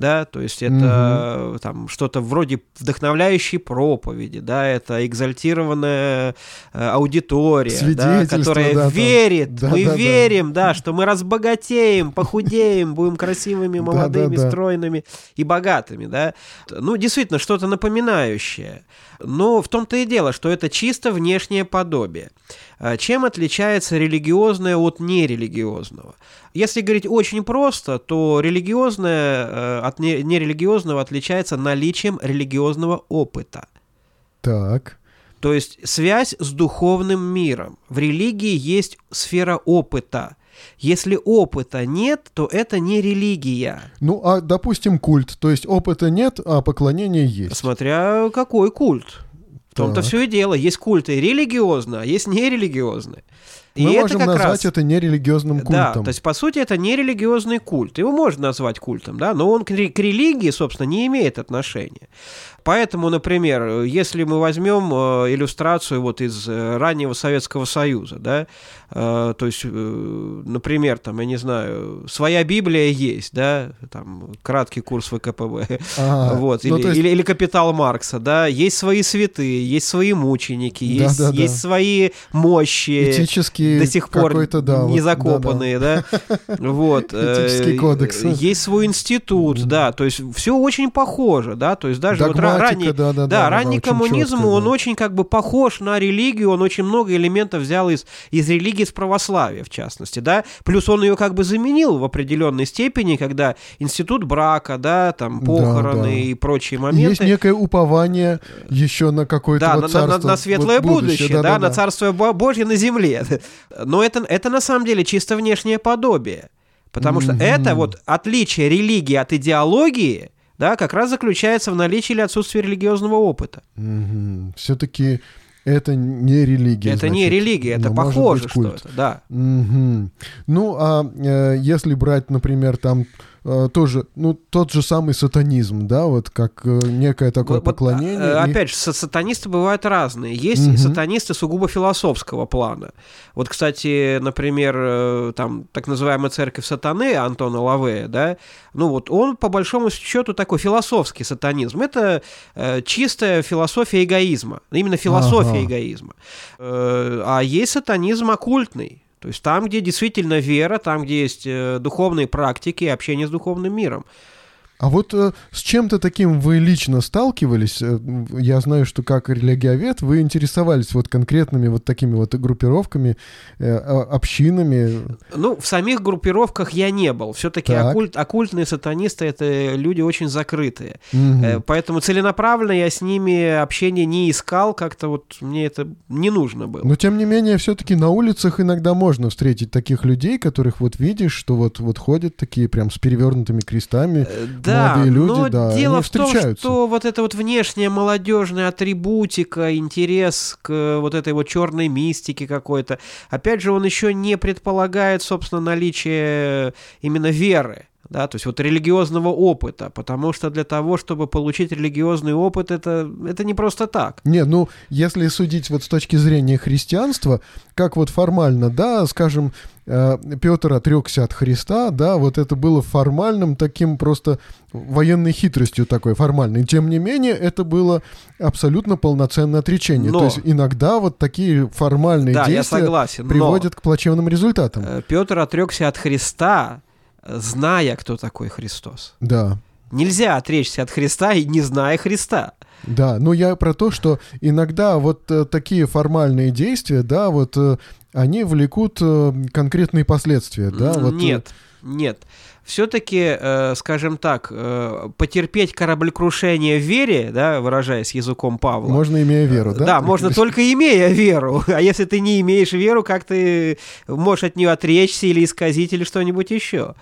да, то есть это угу. там что-то вроде вдохновляющей проповеди, да, это экзальтированная э, аудитория, да, которая да, верит, да, мы да, верим, да. да, что мы разбогатеем, похудеем, будем красивыми, молодыми, стройными и богатыми, да. Ну, действительно, что-то напоминающее. Но в том-то и дело, что это чисто внешнее подобие. А чем отличается религиозное от нерелигиозного? Если говорить очень просто, то религиозное э, от нерелигиозного отличается наличием религиозного опыта. Так. То есть связь с духовным миром. В религии есть сфера опыта. Если опыта нет, то это не религия. Ну, а, допустим, культ. То есть опыта нет, а поклонение есть. Смотря какой культ. В том-то все и дело. Есть культы религиозные, а есть нерелигиозные. Мы и можем это как назвать раз... это нерелигиозным культом. Да, то есть, по сути, это не религиозный культ. Его можно назвать культом, да, но он к, ре- к религии, собственно, не имеет отношения. Поэтому, например, если мы возьмем э, иллюстрацию вот из э, раннего Советского Союза, да, э, то есть, э, например, там, я не знаю, своя Библия есть, да, там, краткий курс ВКПБ, А, вот, ну, или, есть- или, или «Капитал Маркса», да, есть свои святые, есть свои мученики, Да, есть, да, да. есть свои мощи, До сих пор да, не вот, закопанные, да, вот. э, Этический кодекс. Есть свой институт, да, то есть все очень похоже, да, то есть даже вот ранний, да, ранний коммунизм, он очень как бы похож на религию, он очень много элементов взял из, из религии, из православия, в частности, да, плюс он ее как бы заменил в определенной степени, когда институт брака, да, там похороны да. и прочие моменты. Есть некое упование еще на какое-то Да, вот на, на- царство, на светлое вот будущее, да, на царство Бо- Божье на земле. Но это, это на самом деле чисто внешнее подобие. Потому что Мгм. это вот отличие религии от идеологии, да, как раз заключается в наличии или отсутствии религиозного опыта. Все-таки это не религия. это не значит, религия, это может похоже, быть что культ. это, да. Мгм. Ну, а э, если брать, например, там тоже, ну, тот же самый сатанизм, да, вот как э, некое такое Вот, вот, поклонение. э, и- Опять же, са- сатанисты бывают разные. Есть Мгм. сатанисты сугубо философского плана. Вот, кстати, например, э, там так называемая церковь сатаны Антона Лавея, да, ну вот он по большому счету такой философский сатанизм. Это э, чистая философия эгоизма, именно философия Ага. эгоизма. Э, а есть сатанизм оккультный. То есть там, где действительно вера, там, где есть э, духовные практики и общение с духовным миром. А вот э, с чем-то таким вы лично сталкивались? Э, Я знаю, что как религиовед вы интересовались вот конкретными вот такими вот группировками, э, а- общинами. Ну, в самих группировках я не был. Все-таки Так. оккульт, оккультные сатанисты это люди очень закрытые. Э, Поэтому целенаправленно я с ними общения не искал, как-то вот мне это не нужно было. Но тем не менее, все-таки на улицах иногда можно встретить таких людей, которых вот видишь, что вот, вот ходят такие прям с перевернутыми крестами. Э, Да, молодые люди, но да, дело они в том, что вот эта вот внешняя молодежная атрибутика, интерес к э, вот этой вот черной мистике какой-то, опять же, он еще не предполагает, собственно, наличие именно веры. Да, то есть вот религиозного опыта, потому что для того, чтобы получить религиозный опыт, это, это не просто так. Не, ну, если судить вот с точки зрения христианства, как вот формально, да, скажем, э, Петр отрекся от Христа, да, вот это было формальным таким просто военной хитростью такой формальной. Тем не менее, это было абсолютно полноценное отречение. Но- То есть иногда вот такие формальные да, действия согласен. приводят к плачевным результатам. э, Петр отрекся от Христа, зная, кто такой Христос. Да. Нельзя отречься от Христа и не зная Христа. Да, но я про то, что иногда вот э, такие формальные действия, да, вот э, они влекут э, конкретные последствия, да, вот. Нет, нет. Все-таки, скажем так, э, потерпеть кораблекрушение в вере, да, выражаясь языком Павла. Можно имея веру, да? Да, можно только имея веру. А если ты не имеешь веру, как ты можешь от нее отречься или исказить или что-нибудь еще?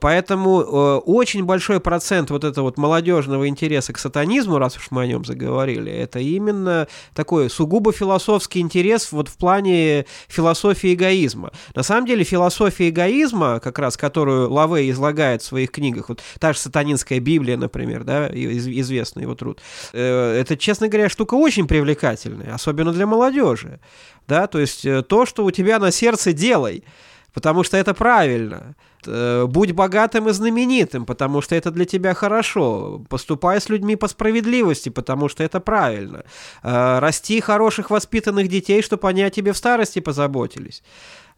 Поэтому э, очень большой процент вот этого вот молодежного интереса к сатанизму, раз уж мы о нем заговорили, это именно такой сугубо философский интерес вот в плане философии эгоизма. На самом деле философия эгоизма, как раз которую Лаве излагает в своих книгах, вот та же сатанинская Библия, например, да, из- известный его труд, э, это, честно говоря, штука очень привлекательная, особенно для молодежи. Да, то есть э, то, что у тебя на сердце, делай потому что это правильно. Э, Будь богатым и знаменитым, потому что это для тебя хорошо. Поступай с людьми по справедливости, потому что это правильно. Э, Расти хороших воспитанных детей, чтобы они о тебе в старости позаботились.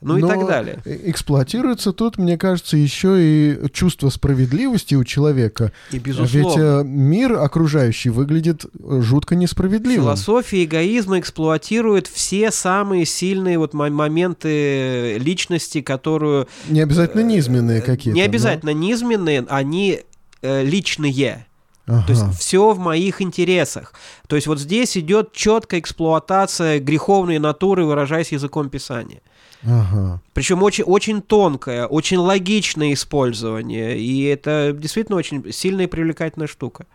Ну и Но так далее. э- Эксплуатируется тут, мне кажется, еще и чувство справедливости у человека. И Ведь безусловно. э, мир окружающий выглядит э, жутко несправедливым. Философия эгоизма эксплуатирует все самые сильные вот мо- моменты личности, которую... Не обязательно низменные какие-то. Не но- обязательно низменные, они личные. Ага. То есть все в моих интересах. То есть вот здесь идет четкая эксплуатация греховной натуры, выражаясь языком Писания. Ага. Причем очень, очень тонкое, очень логичное использование. И это действительно очень сильная и привлекательная штука.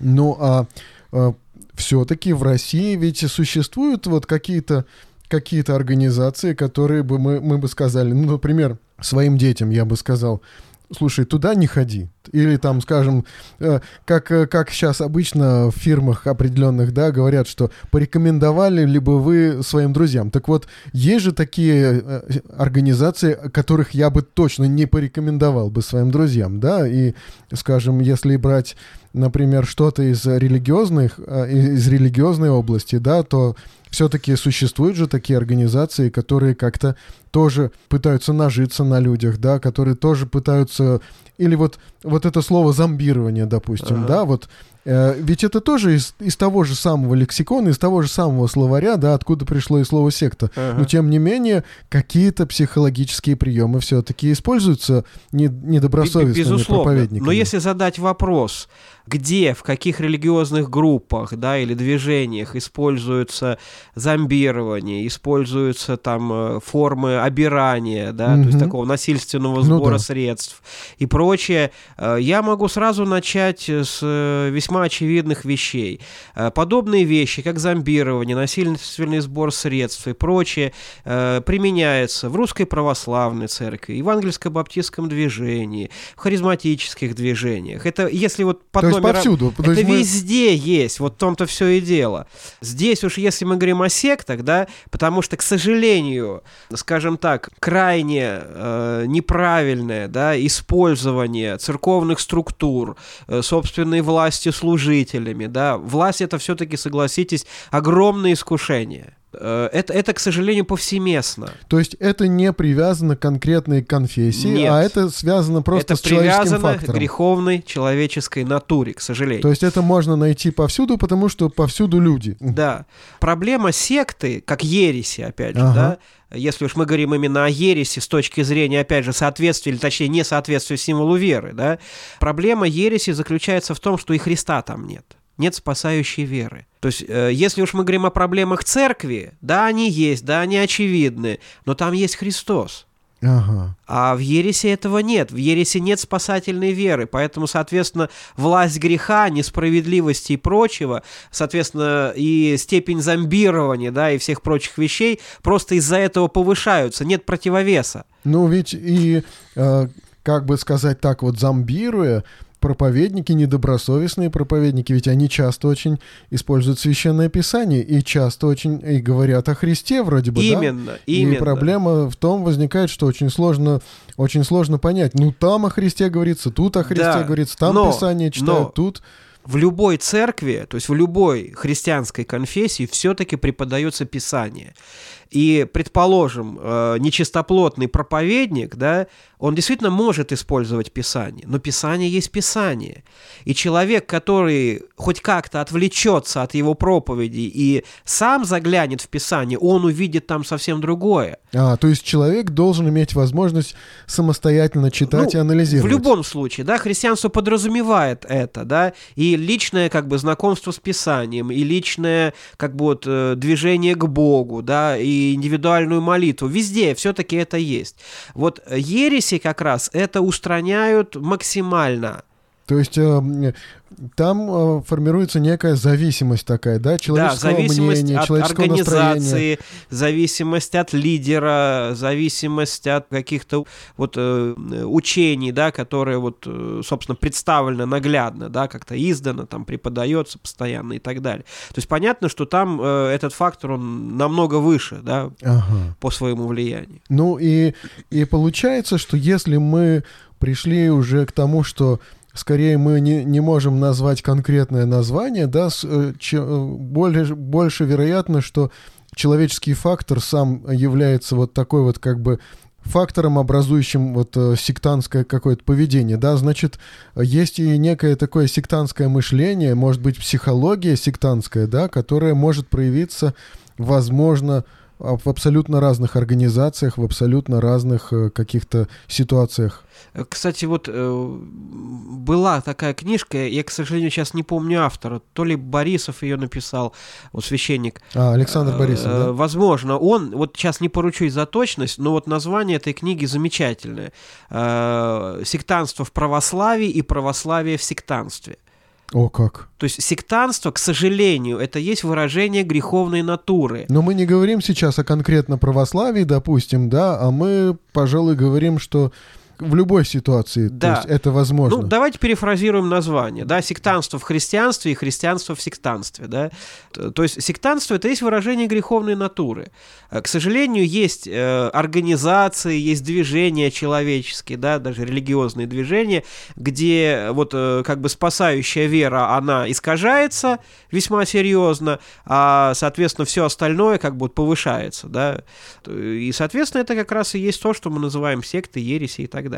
Ну, а, все-таки в России ведь существуют вот какие-то какие-то организации, которые бы мы, мы бы сказали, ну, например, своим детям я бы сказал, слушай, туда не ходи. Или там, скажем, э, как, э, как сейчас обычно в фирмах определенных, да, говорят, что порекомендовали ли бы вы своим друзьям. Так вот, есть же такие э, организации, которых я бы точно не порекомендовал бы своим друзьям, да, и, скажем, если брать например, что-то из религиозных, из религиозной области, да, то все-таки существуют же такие организации, которые как-то тоже пытаются нажиться на людях, да, которые тоже пытаются или вот, вот это слово зомбирование, допустим, ага. да, вот ведь это тоже из, из того же самого лексикона, из того же самого словаря, да, откуда пришло и слово секта. Ага. Но тем не менее, какие-то психологические приемы все-таки используются не, недобросовестными Безусловно. проповедниками. Но если задать вопрос, где, в каких религиозных группах, да, или движениях используется зомбирование, используются там э, формы обирания, да, угу. то есть такого насильственного сбора ну, да. средств и прочее, э, я могу сразу начать с весьма весьма очевидных вещей. Э, подобные вещи, как зомбирование, насильственный сбор средств и прочее, э, применяются в русской православной церкви, евангельско-баптистском движении, в харизматических движениях. Это если вот под То номером... повсюду. Это есть везде мы... есть, вот в том-то все и дело. Здесь уж если мы говорим о сектах, да, потому что, к сожалению, скажем так, крайне э, неправильное да, использование церковных структур, э, собственной власти служителями, да, власть это все-таки, согласитесь, огромное искушение. Э, это, это, к сожалению, повсеместно. То есть это не привязано к конкретной конфессии, Нет. а это связано просто это с человеческим фактором. к греховной человеческой натуре, к сожалению. То есть это можно найти повсюду, потому что повсюду люди. Да. Проблема секты, как ереси, опять же, ага. да, если уж мы говорим именно о ереси с точки зрения, опять же, соответствия, или точнее несоответствия символу веры, да, проблема ереси заключается в том, что и Христа там нет нет спасающей веры. То есть, э, если уж мы говорим о проблемах церкви, да, они есть, да, они очевидны, но там есть Христос. Ага. А в ересе этого нет. В ересе нет спасательной веры. Поэтому, соответственно, власть греха, несправедливости и прочего, соответственно, и степень зомбирования, да, и всех прочих вещей просто из-за этого повышаются. Нет противовеса. Ну, ведь и, э, как бы сказать так, вот зомбируя, проповедники, недобросовестные проповедники, ведь они часто очень используют священное писание и часто очень и говорят о Христе вроде бы, именно, да? Именно, И проблема в том возникает, что очень сложно, очень сложно понять. Ну там о Христе говорится, тут о Христе да, говорится, там но, Писание читают, но... тут в любой церкви, то есть в любой христианской конфессии все-таки преподается Писание. И, предположим, э, нечистоплотный проповедник, да, он действительно может использовать Писание, но Писание есть Писание. И человек, который хоть как-то отвлечется от его проповеди и сам заглянет в Писание, он увидит там совсем другое. А, то есть человек должен иметь возможность самостоятельно читать ну, и анализировать. В любом случае, да, христианство подразумевает это, да, и личное как бы знакомство с Писанием, и личное как бы вот э, движение к Богу, да, и индивидуальную молитву. Везде все-таки это есть. Вот ереси как раз это устраняют максимально. То есть э, там э, формируется некая зависимость такая, да, человеческого да, зависимость мнения, от человеческого организации, настроения. зависимость от лидера, зависимость от каких-то вот э, учений, да, которые вот, э, собственно, представлены наглядно, да, как-то издано, там преподается постоянно и так далее. То есть понятно, что там э, этот фактор, он намного выше, да, ага. по своему влиянию. Ну и, и получается, что если мы пришли уже к тому, что скорее мы не, не можем назвать конкретное название, да, с, э, че, э, более, больше вероятно, что человеческий фактор сам является вот такой вот как бы фактором, образующим вот э, сектантское какое-то поведение, да, значит, есть и некое такое сектантское мышление, может быть, психология сектантская, да, которая может проявиться, возможно, в абсолютно разных организациях, в абсолютно разных э, каких-то ситуациях. Кстати, вот э, была такая книжка, я, к сожалению, сейчас не помню автора, то ли Борисов ее написал, вот священник. А, Александр Борисов, э, да? Возможно, он, вот сейчас не поручусь за точность, но вот название этой книги замечательное. Сектанство в православии и православие в сектанстве. О, как. То есть сектанство, к сожалению, это есть выражение греховной натуры. Но мы не говорим сейчас о конкретно православии, допустим, да, а мы, пожалуй, говорим, что в любой ситуации. Да. То есть это возможно. Ну, давайте перефразируем название. Да, сектанство в христианстве и христианство в сектанстве. Да? То есть сектанство – это есть выражение греховной натуры. Э, к сожалению, есть э, организации, есть движения человеческие, да, даже религиозные движения, где вот э, как бы спасающая вера, она искажается весьма серьезно, а, соответственно, все остальное как бы повышается. Да? И, соответственно, это как раз и есть то, что мы называем сектой, ереси и так далее.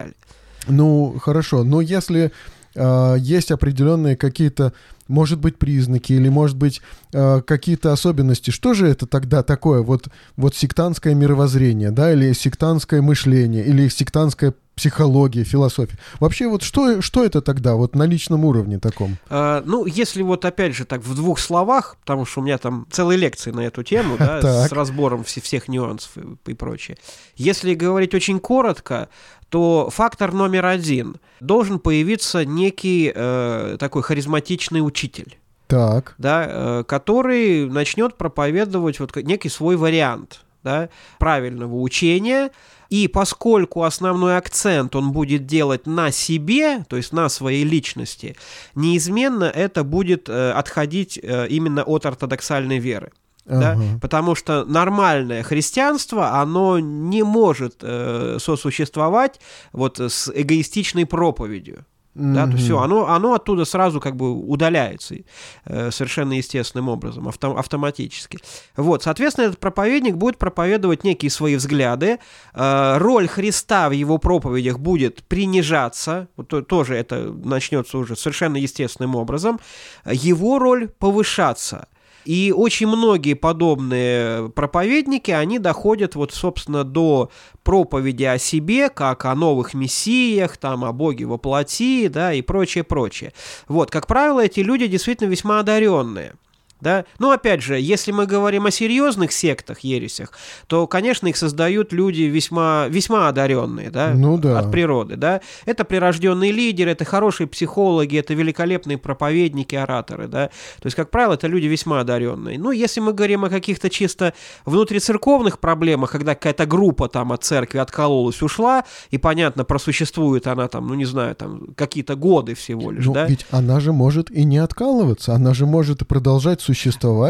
Ну, хорошо. Но если э, есть определенные какие-то, может быть, признаки или, может быть, э, какие-то особенности, что же это тогда такое? Вот, вот сектантское мировоззрение, да, или сектантское мышление, или сектантская психология, философия. Вообще вот что, что это тогда вот на личном уровне таком? А, ну, если вот опять же так в двух словах, потому что у меня там целые лекции на эту тему, да, с разбором всех нюансов и, и прочее. Если говорить очень коротко, то фактор номер один должен появиться некий э, такой харизматичный учитель. Так. Да, э, который начнет проповедовать вот некий свой вариант да, правильного учения. И поскольку основной акцент он будет делать на себе, то есть на своей личности, неизменно это будет э, отходить э, именно от ортодоксальной веры. Да? Ага. Потому что нормальное христианство, оно не может э, сосуществовать вот с эгоистичной проповедью. Mm-hmm. Да, то все, оно, оно оттуда сразу как бы удаляется э, совершенно естественным образом, авто, автоматически. Вот, соответственно, этот проповедник будет проповедовать некие свои взгляды. Э, роль Христа в его проповедях будет принижаться, вот, то, тоже это начнется уже совершенно естественным образом. Его роль повышаться. И очень многие подобные проповедники, они доходят вот, собственно, до проповеди о себе, как о новых мессиях, там, о Боге во плоти, да, и прочее, прочее. Вот, как правило, эти люди действительно весьма одаренные. Да? Ну, опять же, если мы говорим о серьезных сектах, ересях, то, конечно, их создают люди весьма, весьма одаренные да? Ну, да. от природы. Да? Это прирожденные лидеры, это хорошие психологи, это великолепные проповедники, ораторы. Да? То есть, как правило, это люди весьма одаренные. Ну, если мы говорим о каких-то чисто внутрицерковных проблемах, когда какая-то группа там от церкви откололась, ушла, и, понятно, просуществует она там, ну, не знаю, там какие-то годы всего лишь. Ну, да? ведь она же может и не откалываться, она же может продолжать существовать.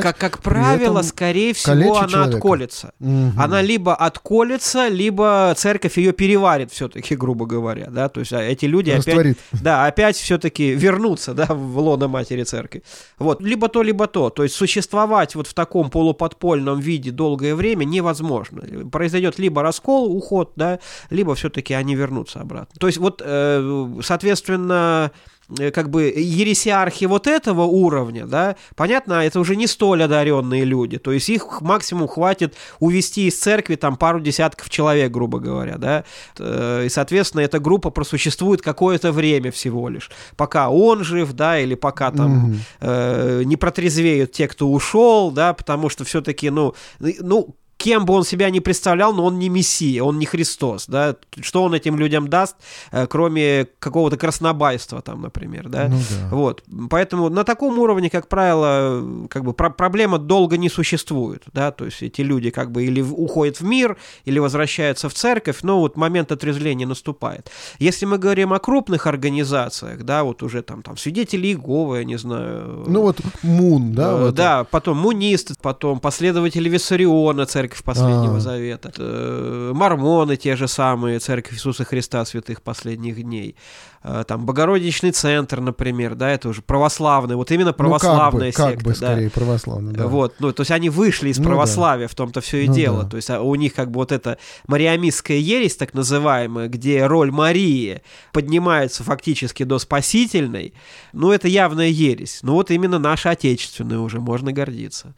Как, как правило, скорее всего, она человека. отколется. Угу. Она либо отколется, либо церковь ее переварит все-таки, грубо говоря, да, то есть а, эти люди Растворит. опять, да, опять все-таки вернутся, да, в лоно матери церкви. Вот, либо то, либо то. То есть существовать вот в таком полуподпольном виде долгое время невозможно. Произойдет либо раскол, уход, да, либо все-таки они вернутся обратно. То есть вот, э, соответственно, как бы ересиархи вот этого уровня, да, понятно, это уже не столь одаренные люди, то есть их максимум хватит увести из церкви там пару десятков человек, грубо говоря, да, э, и, соответственно, эта группа просуществует какое-то время всего лишь, пока он жив, да, или пока там mm-hmm. э, не протрезвеют те, кто ушел, да, потому что все-таки, ну, ну, кем бы он себя не представлял, но он не Мессия, он не Христос, да, что он этим людям даст, э, кроме какого-то краснобайства там, например, да, ну, да. вот, поэтому на таком уровне, как правило, как бы про проблема долго не существует, да, то есть эти люди как бы или уходят в мир, или возвращаются в церковь, но вот момент отрезвления наступает. Если мы говорим о крупных организациях, да, вот уже там, там свидетели Иеговы, я не знаю. Ну вот Мун, да? Э, да, потом Мунисты, потом последователи Виссариона, церковь церковь последнего А-а-а. завета, э, мормоны те же самые, церковь Иисуса Христа святых последних дней. Э, там Богородичный центр, например, да, это уже православный, вот именно православная ну, как бы, секта. Как бы, да. скорее, православная, да. Вот, ну, то есть они вышли из ну, православия, да. в том-то все и ну, дело. Да. То есть а у них как бы вот эта мариамистская ересь, так называемая, где роль Марии поднимается фактически до спасительной, ну, это явная ересь. Ну, вот именно наша отечественная уже, можно гордиться.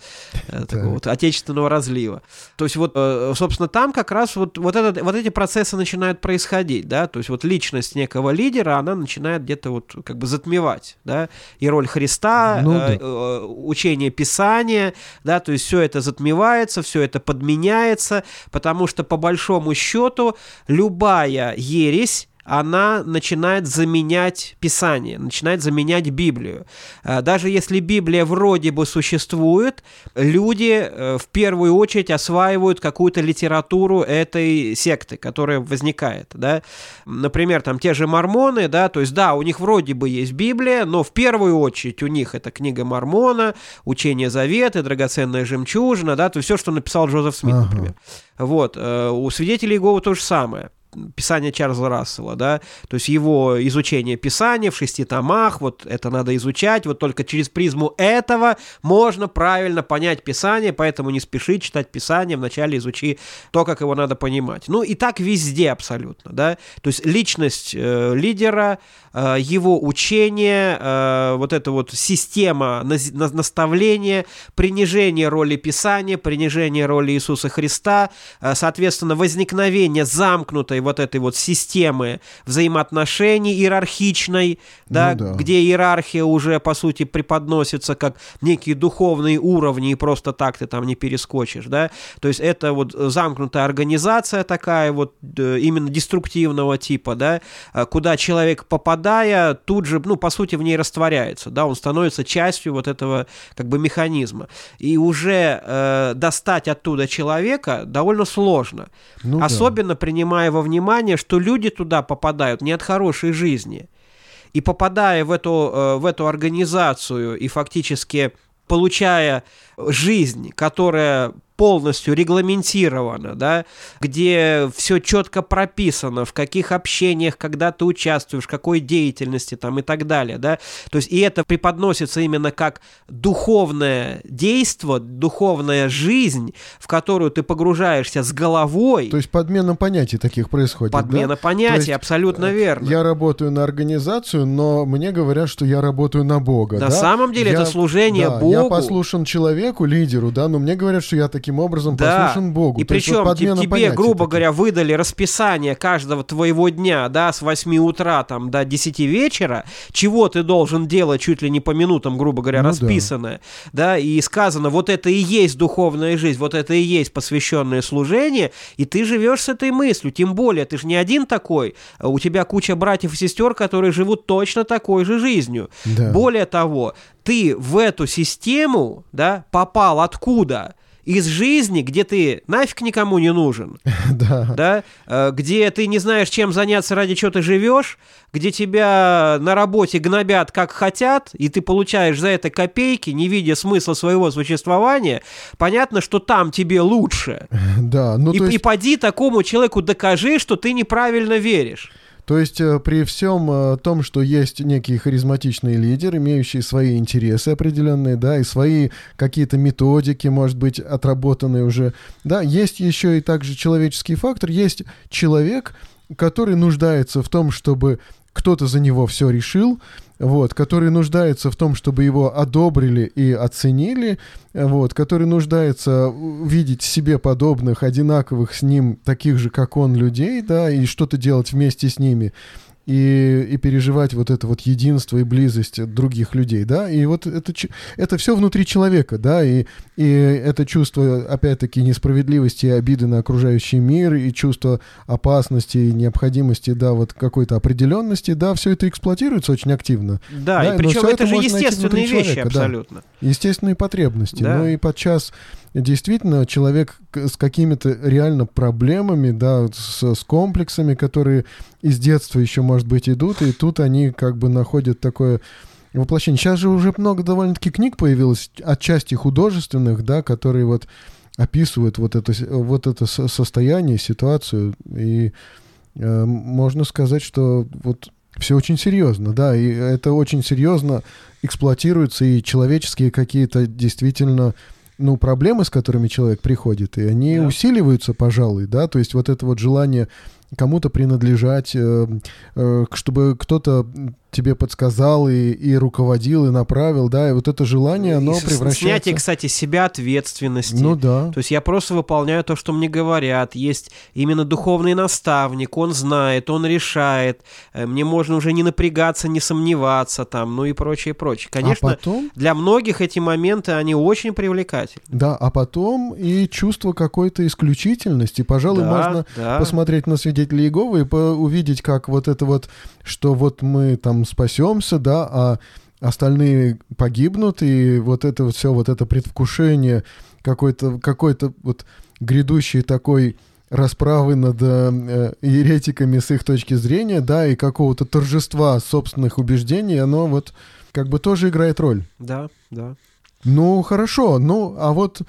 Э, такого вот отечественного разлива. То есть вот, э, собственно, там как раз вот, вот, этот, вот эти процессы начинают происходить, да, то есть вот личность некого лидера, она начинает где-то вот как бы затмевать, да, и роль Христа, ну, э, да. э, учение Писания, да, то есть все это затмевается, все это подменяется, потому что по большому счету любая ересь она начинает заменять Писание, начинает заменять Библию. Э, даже если Библия вроде бы существует, люди э, в первую очередь осваивают какую-то литературу этой секты, которая возникает. Да? Например, там те же мормоны, да, то есть да, у них вроде бы есть Библия, но в первую очередь у них это книга Мормона, Учение Завета, Драгоценная жемчужина, да, то есть все, что написал Джозеф Смит, ага. например. Вот, э, у свидетелей Иеговы то же самое писание Чарльза Рассела, да, то есть его изучение писания в шести томах, вот это надо изучать, вот только через призму этого можно правильно понять писание, поэтому не спеши читать писание, вначале изучи то, как его надо понимать. Ну и так везде абсолютно, да, то есть личность э, лидера, э, его учение, э, вот эта вот система на, на, наставления, принижение роли писания, принижение роли Иисуса Христа, э, соответственно, возникновение замкнутой вот этой вот системы взаимоотношений иерархичной, да, ну, да. где иерархия уже, по сути, преподносится как некие духовные уровни, и просто так ты там не перескочишь, да, то есть это вот замкнутая организация такая вот именно деструктивного типа, да, а куда человек, попадая, тут же, ну, по сути, в ней растворяется, да, он становится частью вот этого как бы механизма. И уже э, достать оттуда человека довольно сложно. Ну, Особенно да. принимая во внимание внимание, что люди туда попадают не от хорошей жизни. И попадая в эту, э, в эту организацию и фактически получая жизнь, которая полностью регламентировано, да, где все четко прописано, в каких общениях, когда ты участвуешь, какой деятельности там и так далее, да, то есть и это преподносится именно как духовное действо, духовная жизнь, в которую ты погружаешься с головой. То есть подмена понятий таких происходит, Подмена да? понятий, есть, абсолютно э, верно. Я работаю на организацию, но мне говорят, что я работаю на Бога, На да? самом деле я, это служение да, Богу. Я послушен человеку, лидеру, да, но мне говорят, что я так таким образом да. послушен Богу. И То причем вот тебе, тебе грубо таких. говоря, выдали расписание каждого твоего дня, да, с 8 утра там до 10 вечера, чего ты должен делать чуть ли не по минутам, грубо говоря, ну, расписанное, да. да, и сказано, вот это и есть духовная жизнь, вот это и есть посвященное служение, и ты живешь с этой мыслью, тем более, ты же не один такой, а у тебя куча братьев и сестер, которые живут точно такой же жизнью. Да. Более того, ты в эту систему, да, попал откуда? из жизни, где ты нафиг никому не нужен, да. Да? Э, где ты не знаешь, чем заняться, ради чего ты живешь, где тебя на работе гнобят как хотят, и ты получаешь за это копейки, не видя смысла своего существования, понятно, что там тебе лучше. Да, ну, и, есть... и поди такому человеку докажи, что ты неправильно веришь. То есть э, при всем э, том, что есть некий харизматичный лидер, имеющий свои интересы определенные, да, и свои какие-то методики, может быть, отработанные уже, да, есть еще и также человеческий фактор, есть человек, который нуждается в том, чтобы кто-то за него все решил, вот, который нуждается в том, чтобы его одобрили и оценили, вот, который нуждается видеть себе подобных, одинаковых с ним, таких же, как он, людей, да, и что-то делать вместе с ними и, и переживать вот это вот единство и близость других людей, да, и вот это, это все внутри человека, да, и, и это чувство, опять-таки, несправедливости и обиды на окружающий мир, и чувство опасности и необходимости, да, вот какой-то определенности, да, все это эксплуатируется очень активно. Да, да и причем это, это же естественные вещи человека, абсолютно. Да, естественные потребности, да. ну и подчас действительно человек с какими-то реально проблемами, да, с, с комплексами, которые из детства еще, может быть, идут, и тут они как бы находят такое воплощение. Сейчас же уже много довольно-таки книг появилось, отчасти художественных, да, которые вот описывают вот это, вот это состояние, ситуацию, и э, можно сказать, что вот все очень серьезно, да, и это очень серьезно эксплуатируется, и человеческие какие-то действительно ну, проблемы, с которыми человек приходит, и они да. усиливаются, пожалуй, да, то есть вот это вот желание кому-то принадлежать, э, э, чтобы кто-то тебе подсказал и, и руководил, и направил, да, и вот это желание, оно И превращается... Снятие, кстати, себя ответственности. Ну да. То есть я просто выполняю то, что мне говорят. Есть именно духовный наставник, он знает, он решает. Э, Мне можно уже не напрягаться, не сомневаться там, ну и прочее, прочее. Конечно, А потом, для многих эти моменты, они очень привлекательны. да, а потом и чувство какой-то исключительности. Пожалуй, Да, можно да. посмотреть на свидетелей Иеговы и увидеть, как вот это вот, что вот мы там спасемся, да, а остальные погибнут, и вот это вот все, вот это предвкушение какой-то какой-то вот грядущей такой расправы над э, еретиками с их точки зрения, да, и какого-то торжества собственных убеждений, оно вот как бы тоже играет роль. Да, да. Ну, хорошо. Ну, а вот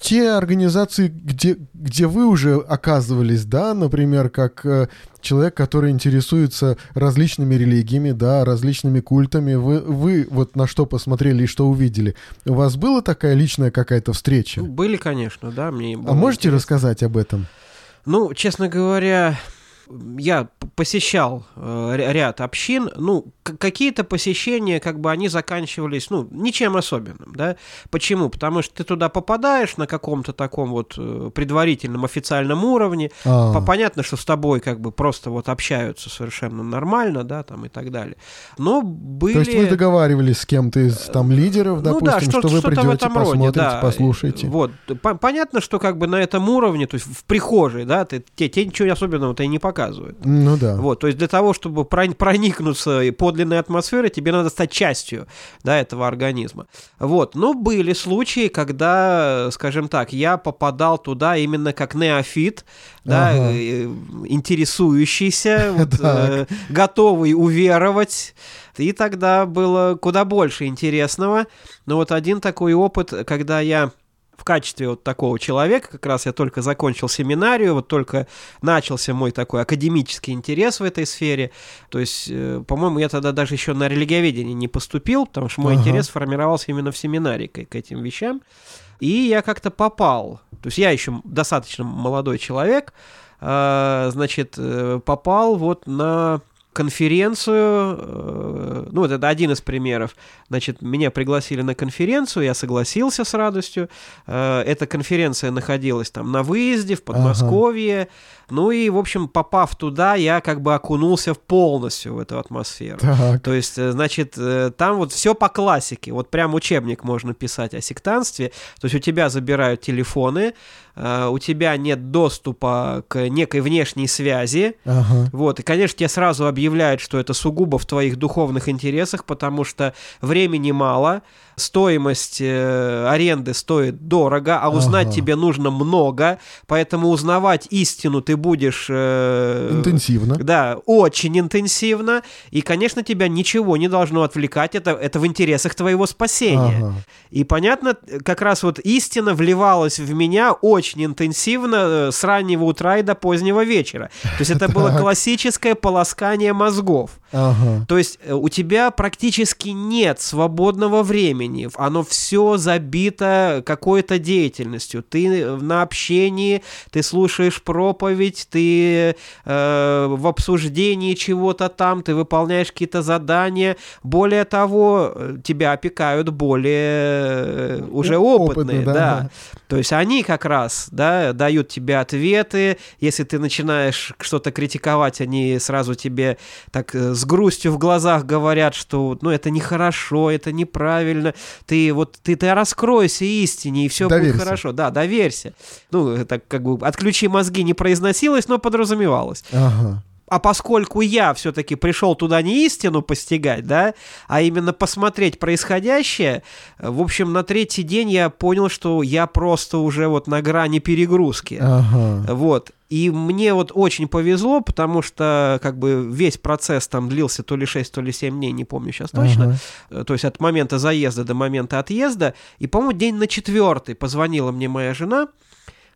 те организации, где, где вы уже оказывались, да, например, как э, человек, который интересуется различными религиями, да, различными культами, вы, вы вот на что посмотрели и что увидели? У вас была такая личная какая-то встреча? Ну, были, конечно, да, мне А можете интересно. рассказать об этом? Ну, честно говоря, я посещал э, ря- ряд общин, ну, какие-то посещения, как бы, они заканчивались, ну, ничем особенным, да. Почему? Потому что ты туда попадаешь на каком-то таком вот э, предварительном официальном уровне, А, По- Понятно, что с тобой как бы просто вот общаются совершенно нормально, да, там и так далее. Но были... То есть вы договаривались с кем-то из там лидеров, Ну допустим, да, что, что, вы придете, этом роде, посмотрите, да. послушаете? Вот. По- Понятно, что как бы на этом уровне, то есть в прихожей, да, ты, те, те ничего особенного-то и не показывают. Ну да. Вот, то есть для того, чтобы про- проникнуться подлинной атмосферой, тебе надо стать частью, да, этого организма. Вот, но были случаи, когда, скажем так, я попадал туда именно как неофит, да, Ага. э, интересующийся, вот, э, готовый уверовать. И тогда было куда больше интересного. Но вот один такой опыт, когда я в качестве вот такого человека, как раз я только закончил семинарию, вот только начался мой такой академический интерес в этой сфере. То есть, э, по-моему, я тогда даже еще на религиоведение не поступил, потому что мой Ага. интерес формировался именно в семинарии к, к этим вещам. И я как-то попал, то есть я еще достаточно молодой человек, э, значит, э, попал вот на конференцию, э, ну, вот это один из примеров. Значит, меня пригласили на конференцию, я согласился с радостью. Э, Эта конференция находилась там на выезде в Подмосковье. Ну и, в общем, попав туда, я как бы окунулся полностью в эту атмосферу. Так. То есть, э, значит, там вот все по классике. Вот прям учебник можно писать о сектантстве. То есть у тебя забирают телефоны, у тебя нет доступа к некой внешней связи. Ага. Вот, и, конечно, тебе сразу объявляют, что это сугубо в твоих духовных интересах, потому что времени мало, стоимость э, аренды стоит дорого, а узнать Ага. тебе нужно много, поэтому узнавать истину ты будешь... э, Интенсивно. да, очень интенсивно. И, конечно, тебя ничего не должно отвлекать. Это, это в интересах твоего спасения. Ага. И, понятно, как раз вот истина вливалась в меня очень интенсивно э, с раннего утра и до позднего вечера. То есть это было классическое полоскание мозгов. Ага. То есть э, у тебя практически нет свободного времени. Оно все забито какой-то деятельностью. Ты э, на общении, ты слушаешь проповедь, ты э, в обсуждении чего-то там, ты выполняешь какие-то задания. Более того, э, тебя опекают более э, уже Опытные, опытные. да, да. То есть они как раз да, дают тебе ответы. Если ты начинаешь что-то критиковать, они сразу тебе так с грустью в глазах говорят, что ну, это нехорошо, это неправильно. Ты вот ты, ты раскройся истине, и все будет Доверься. хорошо. Да, доверься. Ну, это как бы отключи мозги не произносилось, но подразумевалось. Ага. А поскольку я все-таки пришел туда не истину постигать, да, а именно посмотреть происходящее, э, в общем, на третий день я понял, что я просто уже вот на грани перегрузки. Ага. Вот. И мне вот очень повезло, потому что как бы весь процесс там длился то ли 6, то ли 7 дней, не помню сейчас точно. Ага. Э, То есть от момента заезда до момента отъезда. И, по-моему, день на четвертый позвонила мне моя жена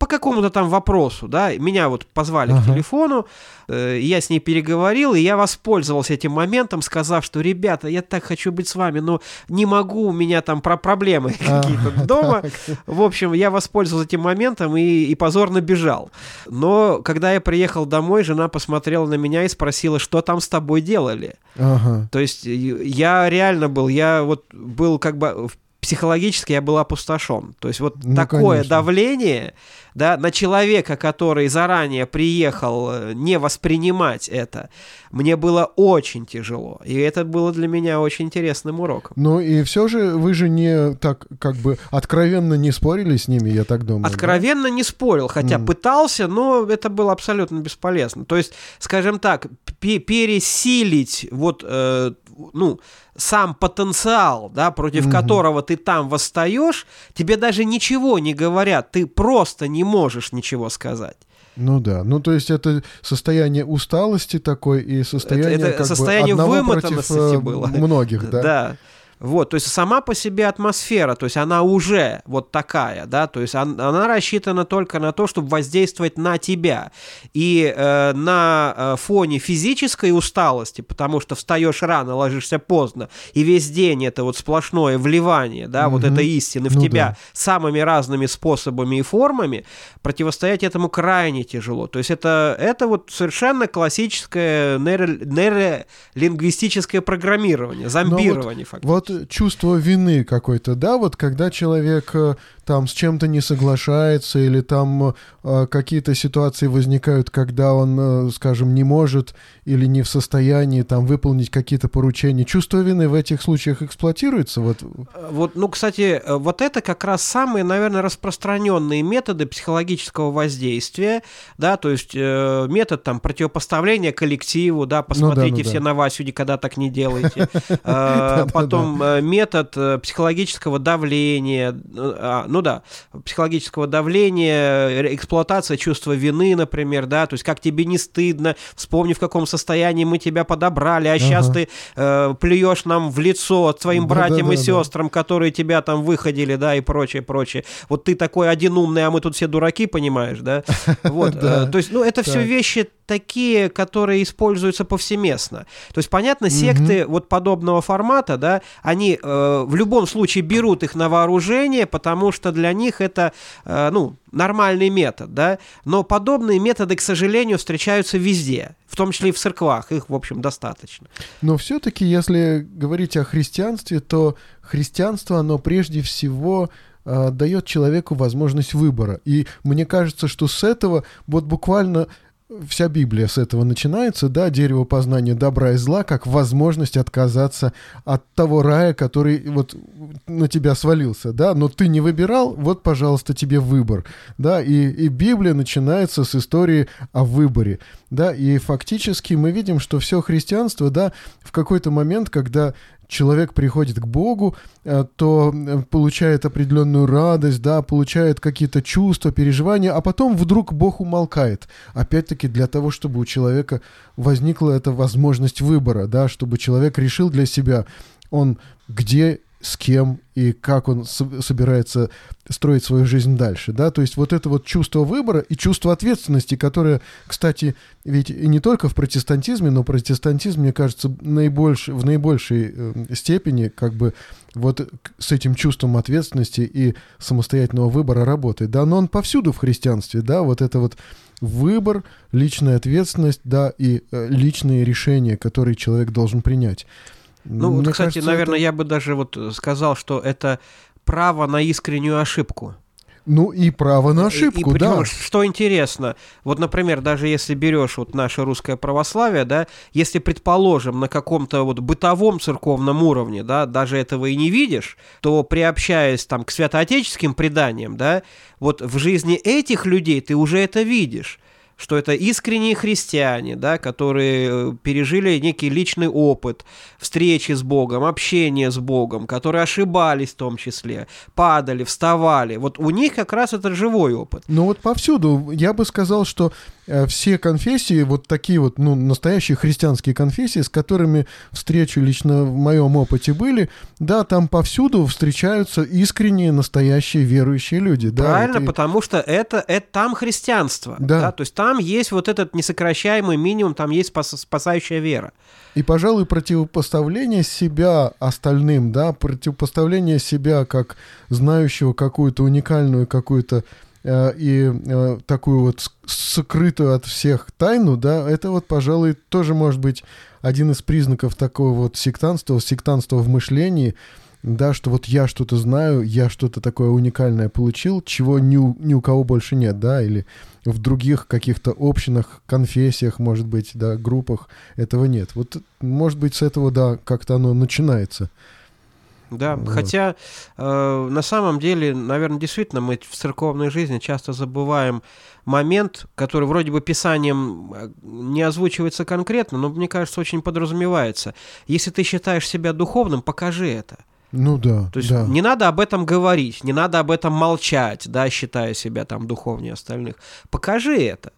по какому-то там вопросу, да, меня вот позвали к Ага. телефону, э, я с ней переговорил, и я воспользовался этим моментом, сказав, что, ребята, я так хочу быть с вами, но не могу, у меня там про проблемы какие-то Ага, дома. так. В общем, я воспользовался этим моментом и, и позорно бежал. Но когда я приехал домой, жена посмотрела на меня и спросила, что там с тобой делали. Ага. То есть я реально был, я вот был как бы психологически я был опустошен. То есть вот ну, такое конечно. давление да, на человека, который заранее приехал э, не воспринимать это, мне было очень тяжело. И это было для меня очень интересным уроком. Ну и все же вы же не так как бы откровенно не спорили с ними, я так думаю. Откровенно да? не спорил, хотя mm. пытался, но это было абсолютно бесполезно. То есть, скажем так, пересилить вот, э, ну, сам потенциал, да, против угу. которого ты там восстаешь, тебе даже ничего не говорят, ты просто не можешь ничего сказать. Ну да, ну то есть это состояние усталости такой и состояние это, это как состояние бы вымотанности против, э, было. многих, да. Да. Вот, то есть сама по себе атмосфера, то есть она уже вот такая, да, то есть она, она рассчитана только на то, чтобы воздействовать на тебя. И э, на э, фоне физической усталости, потому что встаешь рано, ложишься поздно, и весь день это вот сплошное вливание, да, угу. вот этой истины в ну тебя да. самыми разными способами и формами, противостоять этому крайне тяжело. То есть это, это вот совершенно классическое нейро, нейролингвистическое программирование, зомбирование вот, фактически. Вот чувство вины какой-то, да, вот когда человек э, там с чем-то не соглашается или там э, какие-то ситуации возникают, когда он, э, скажем, не может или не в состоянии там выполнить какие-то поручения. Чувство вины в этих случаях эксплуатируется? Вот, вот ну, кстати, вот это как раз самые, наверное, распространенные методы психологического воздействия, да, то есть э, метод там противопоставления коллективу, да, посмотрите ну, да, ну, все да. на Васю, никогда так не делайте. Потом метод психологического давления, а, ну да, психологического давления, эксплуатация чувства вины, например, да, то есть как тебе не стыдно, вспомни, в каком состоянии мы тебя подобрали, а сейчас ага. ты э, плюешь нам в лицо своим да, братьям да, да, и сестрам, которые тебя там выходили, да, и прочее, прочее. Вот ты такой один умный, а мы тут все дураки, понимаешь, да? Вот, э, то есть, ну, это все вещи такие, которые используются повсеместно. То есть, понятно, секты вот подобного формата, да, они э, в любом случае берут их на вооружение, потому что для них это, э, ну, нормальный метод, да, но подобные методы, к сожалению, встречаются везде, в том числе и в церквах, их, в общем, достаточно. Но все-таки, если говорить о христианстве, то христианство, оно прежде всего э, дает человеку возможность выбора. И мне кажется, что с этого вот буквально вся Библия с этого начинается, да, дерево познания добра и зла, как возможность отказаться от того рая, который вот на тебя свалился, да, но ты не выбирал, вот, пожалуйста, тебе выбор, да, и, и Библия начинается с истории о выборе, да, и фактически мы видим, что все христианство, да, в какой-то момент, когда человек приходит к Богу, э, то э, получает определенную радость, да, получает какие-то чувства, переживания, а потом вдруг Бог умолкает. Опять-таки для того, чтобы у человека возникла эта возможность выбора, да, чтобы человек решил для себя, он где с кем и как он собирается строить свою жизнь дальше, да, то есть вот это вот чувство выбора и чувство ответственности, которое, кстати, ведь и не только в протестантизме, но протестантизм, мне кажется, наибольш, в наибольшей э, степени как бы вот с этим чувством ответственности и самостоятельного выбора работает, да, но он повсюду в христианстве, да, вот это вот выбор, личная ответственность, да, и э, личные решения, которые человек должен принять. Ну, вот, кстати, кажется, наверное, это... я бы даже вот сказал, что это право на искреннюю ошибку. Ну и право на ошибку, и, и, да. Что интересно, вот, например, даже если берешь вот наше русское православие, да, если, предположим, на каком-то вот бытовом церковном уровне, да, даже этого и не видишь, то приобщаясь там к святоотеческим преданиям, да, вот в жизни этих людей ты уже это видишь что это искренние христиане, да, которые э, пережили некий личный опыт встречи с Богом, общения с Богом, которые ошибались в том числе, падали, вставали. Вот у них как раз это живой опыт. Ну вот повсюду я бы сказал, что все конфессии, вот такие вот, ну, настоящие христианские конфессии, с которыми встречи лично в моем опыте были, да, там повсюду встречаются искренние, настоящие верующие люди. Правильно, да, и... потому что это, это там христианство. Да. да. То есть там есть вот этот несокращаемый минимум, там есть спас, спасающая вера. И, пожалуй, противопоставление себя остальным, да, противопоставление себя как знающего какую-то уникальную какую-то э, и э, такую вот сокрытую от всех тайну, да, это вот, пожалуй, тоже может быть один из признаков такого вот сектанства, сектанства в мышлении, да, что вот я что-то знаю, я что-то такое уникальное получил, чего ни у, ни у кого больше нет, да, или в других каких-то общинах, конфессиях, может быть, да, группах этого нет. Вот, может быть, с этого, да, как-то оно начинается. Да, вот. хотя э, на самом деле, наверное, действительно мы в церковной жизни часто забываем момент, который вроде бы писанием э, не озвучивается конкретно, но мне кажется, очень подразумевается. Если ты считаешь себя духовным, покажи это. Ну да. То есть да. не надо об этом говорить, не надо об этом молчать, да, считая себя там духовнее остальных. Покажи это.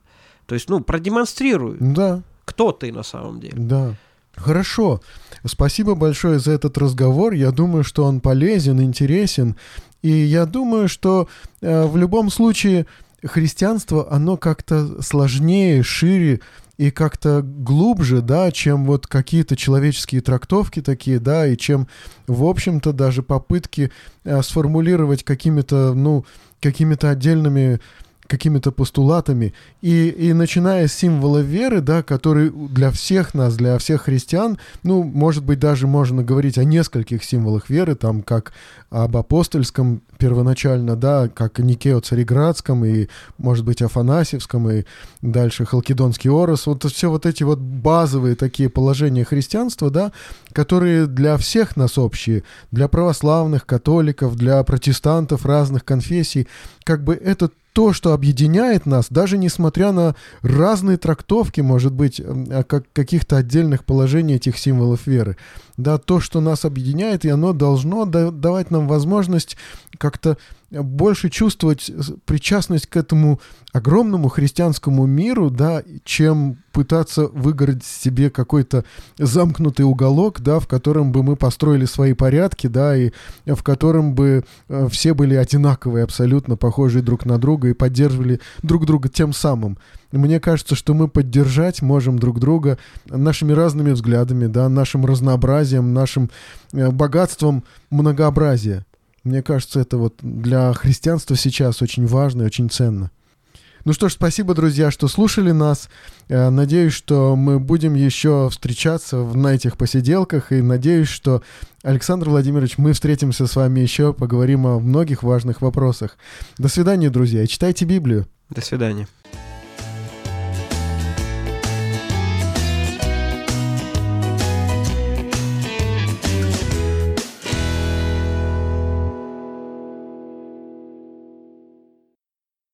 То есть, ну, продемонстрируй. Да. Кто ты на самом деле. Да. Хорошо. Спасибо большое за этот разговор. Я думаю, что он полезен, интересен. И я думаю, что э, в любом случае христианство, оно как-то сложнее, шире, и как-то глубже, да, чем вот какие-то человеческие трактовки такие, да, и чем, в общем-то, даже попытки э, сформулировать какими-то, ну, какими-то отдельными какими-то постулатами. И, и начиная с символа веры, да, который для всех нас, для всех христиан, ну, может быть, даже можно говорить о нескольких символах веры, там, как об апостольском первоначально, да, как Никео Цареградском и, может быть, Афанасьевском и дальше Халкидонский Орос. Вот все вот эти вот базовые такие положения христианства, да, которые для всех нас общие, для православных, католиков, для протестантов разных конфессий, как бы это то, что объединяет нас, даже несмотря на разные трактовки, может быть, как, каких-то отдельных положений этих символов веры. Да, то, что нас объединяет, и оно должно давать нам возможность как-то больше чувствовать причастность к этому огромному христианскому миру, да, чем пытаться выгородить себе какой-то замкнутый уголок, да, в котором бы мы построили свои порядки, да, и в котором бы э, все были одинаковые, абсолютно похожие друг на друга и поддерживали друг друга тем самым. Мне кажется, что мы поддержать можем друг друга нашими разными взглядами, да, нашим разнообразием, нашим э, богатством многообразия. Мне кажется, это вот для христианства сейчас очень важно и очень ценно. Ну что ж, спасибо, друзья, что слушали нас. Э, надеюсь, что мы будем еще встречаться на этих посиделках. И надеюсь, что, Александр Владимирович, мы встретимся с вами еще, поговорим о многих важных вопросах. До свидания, друзья, читайте Библию. До свидания.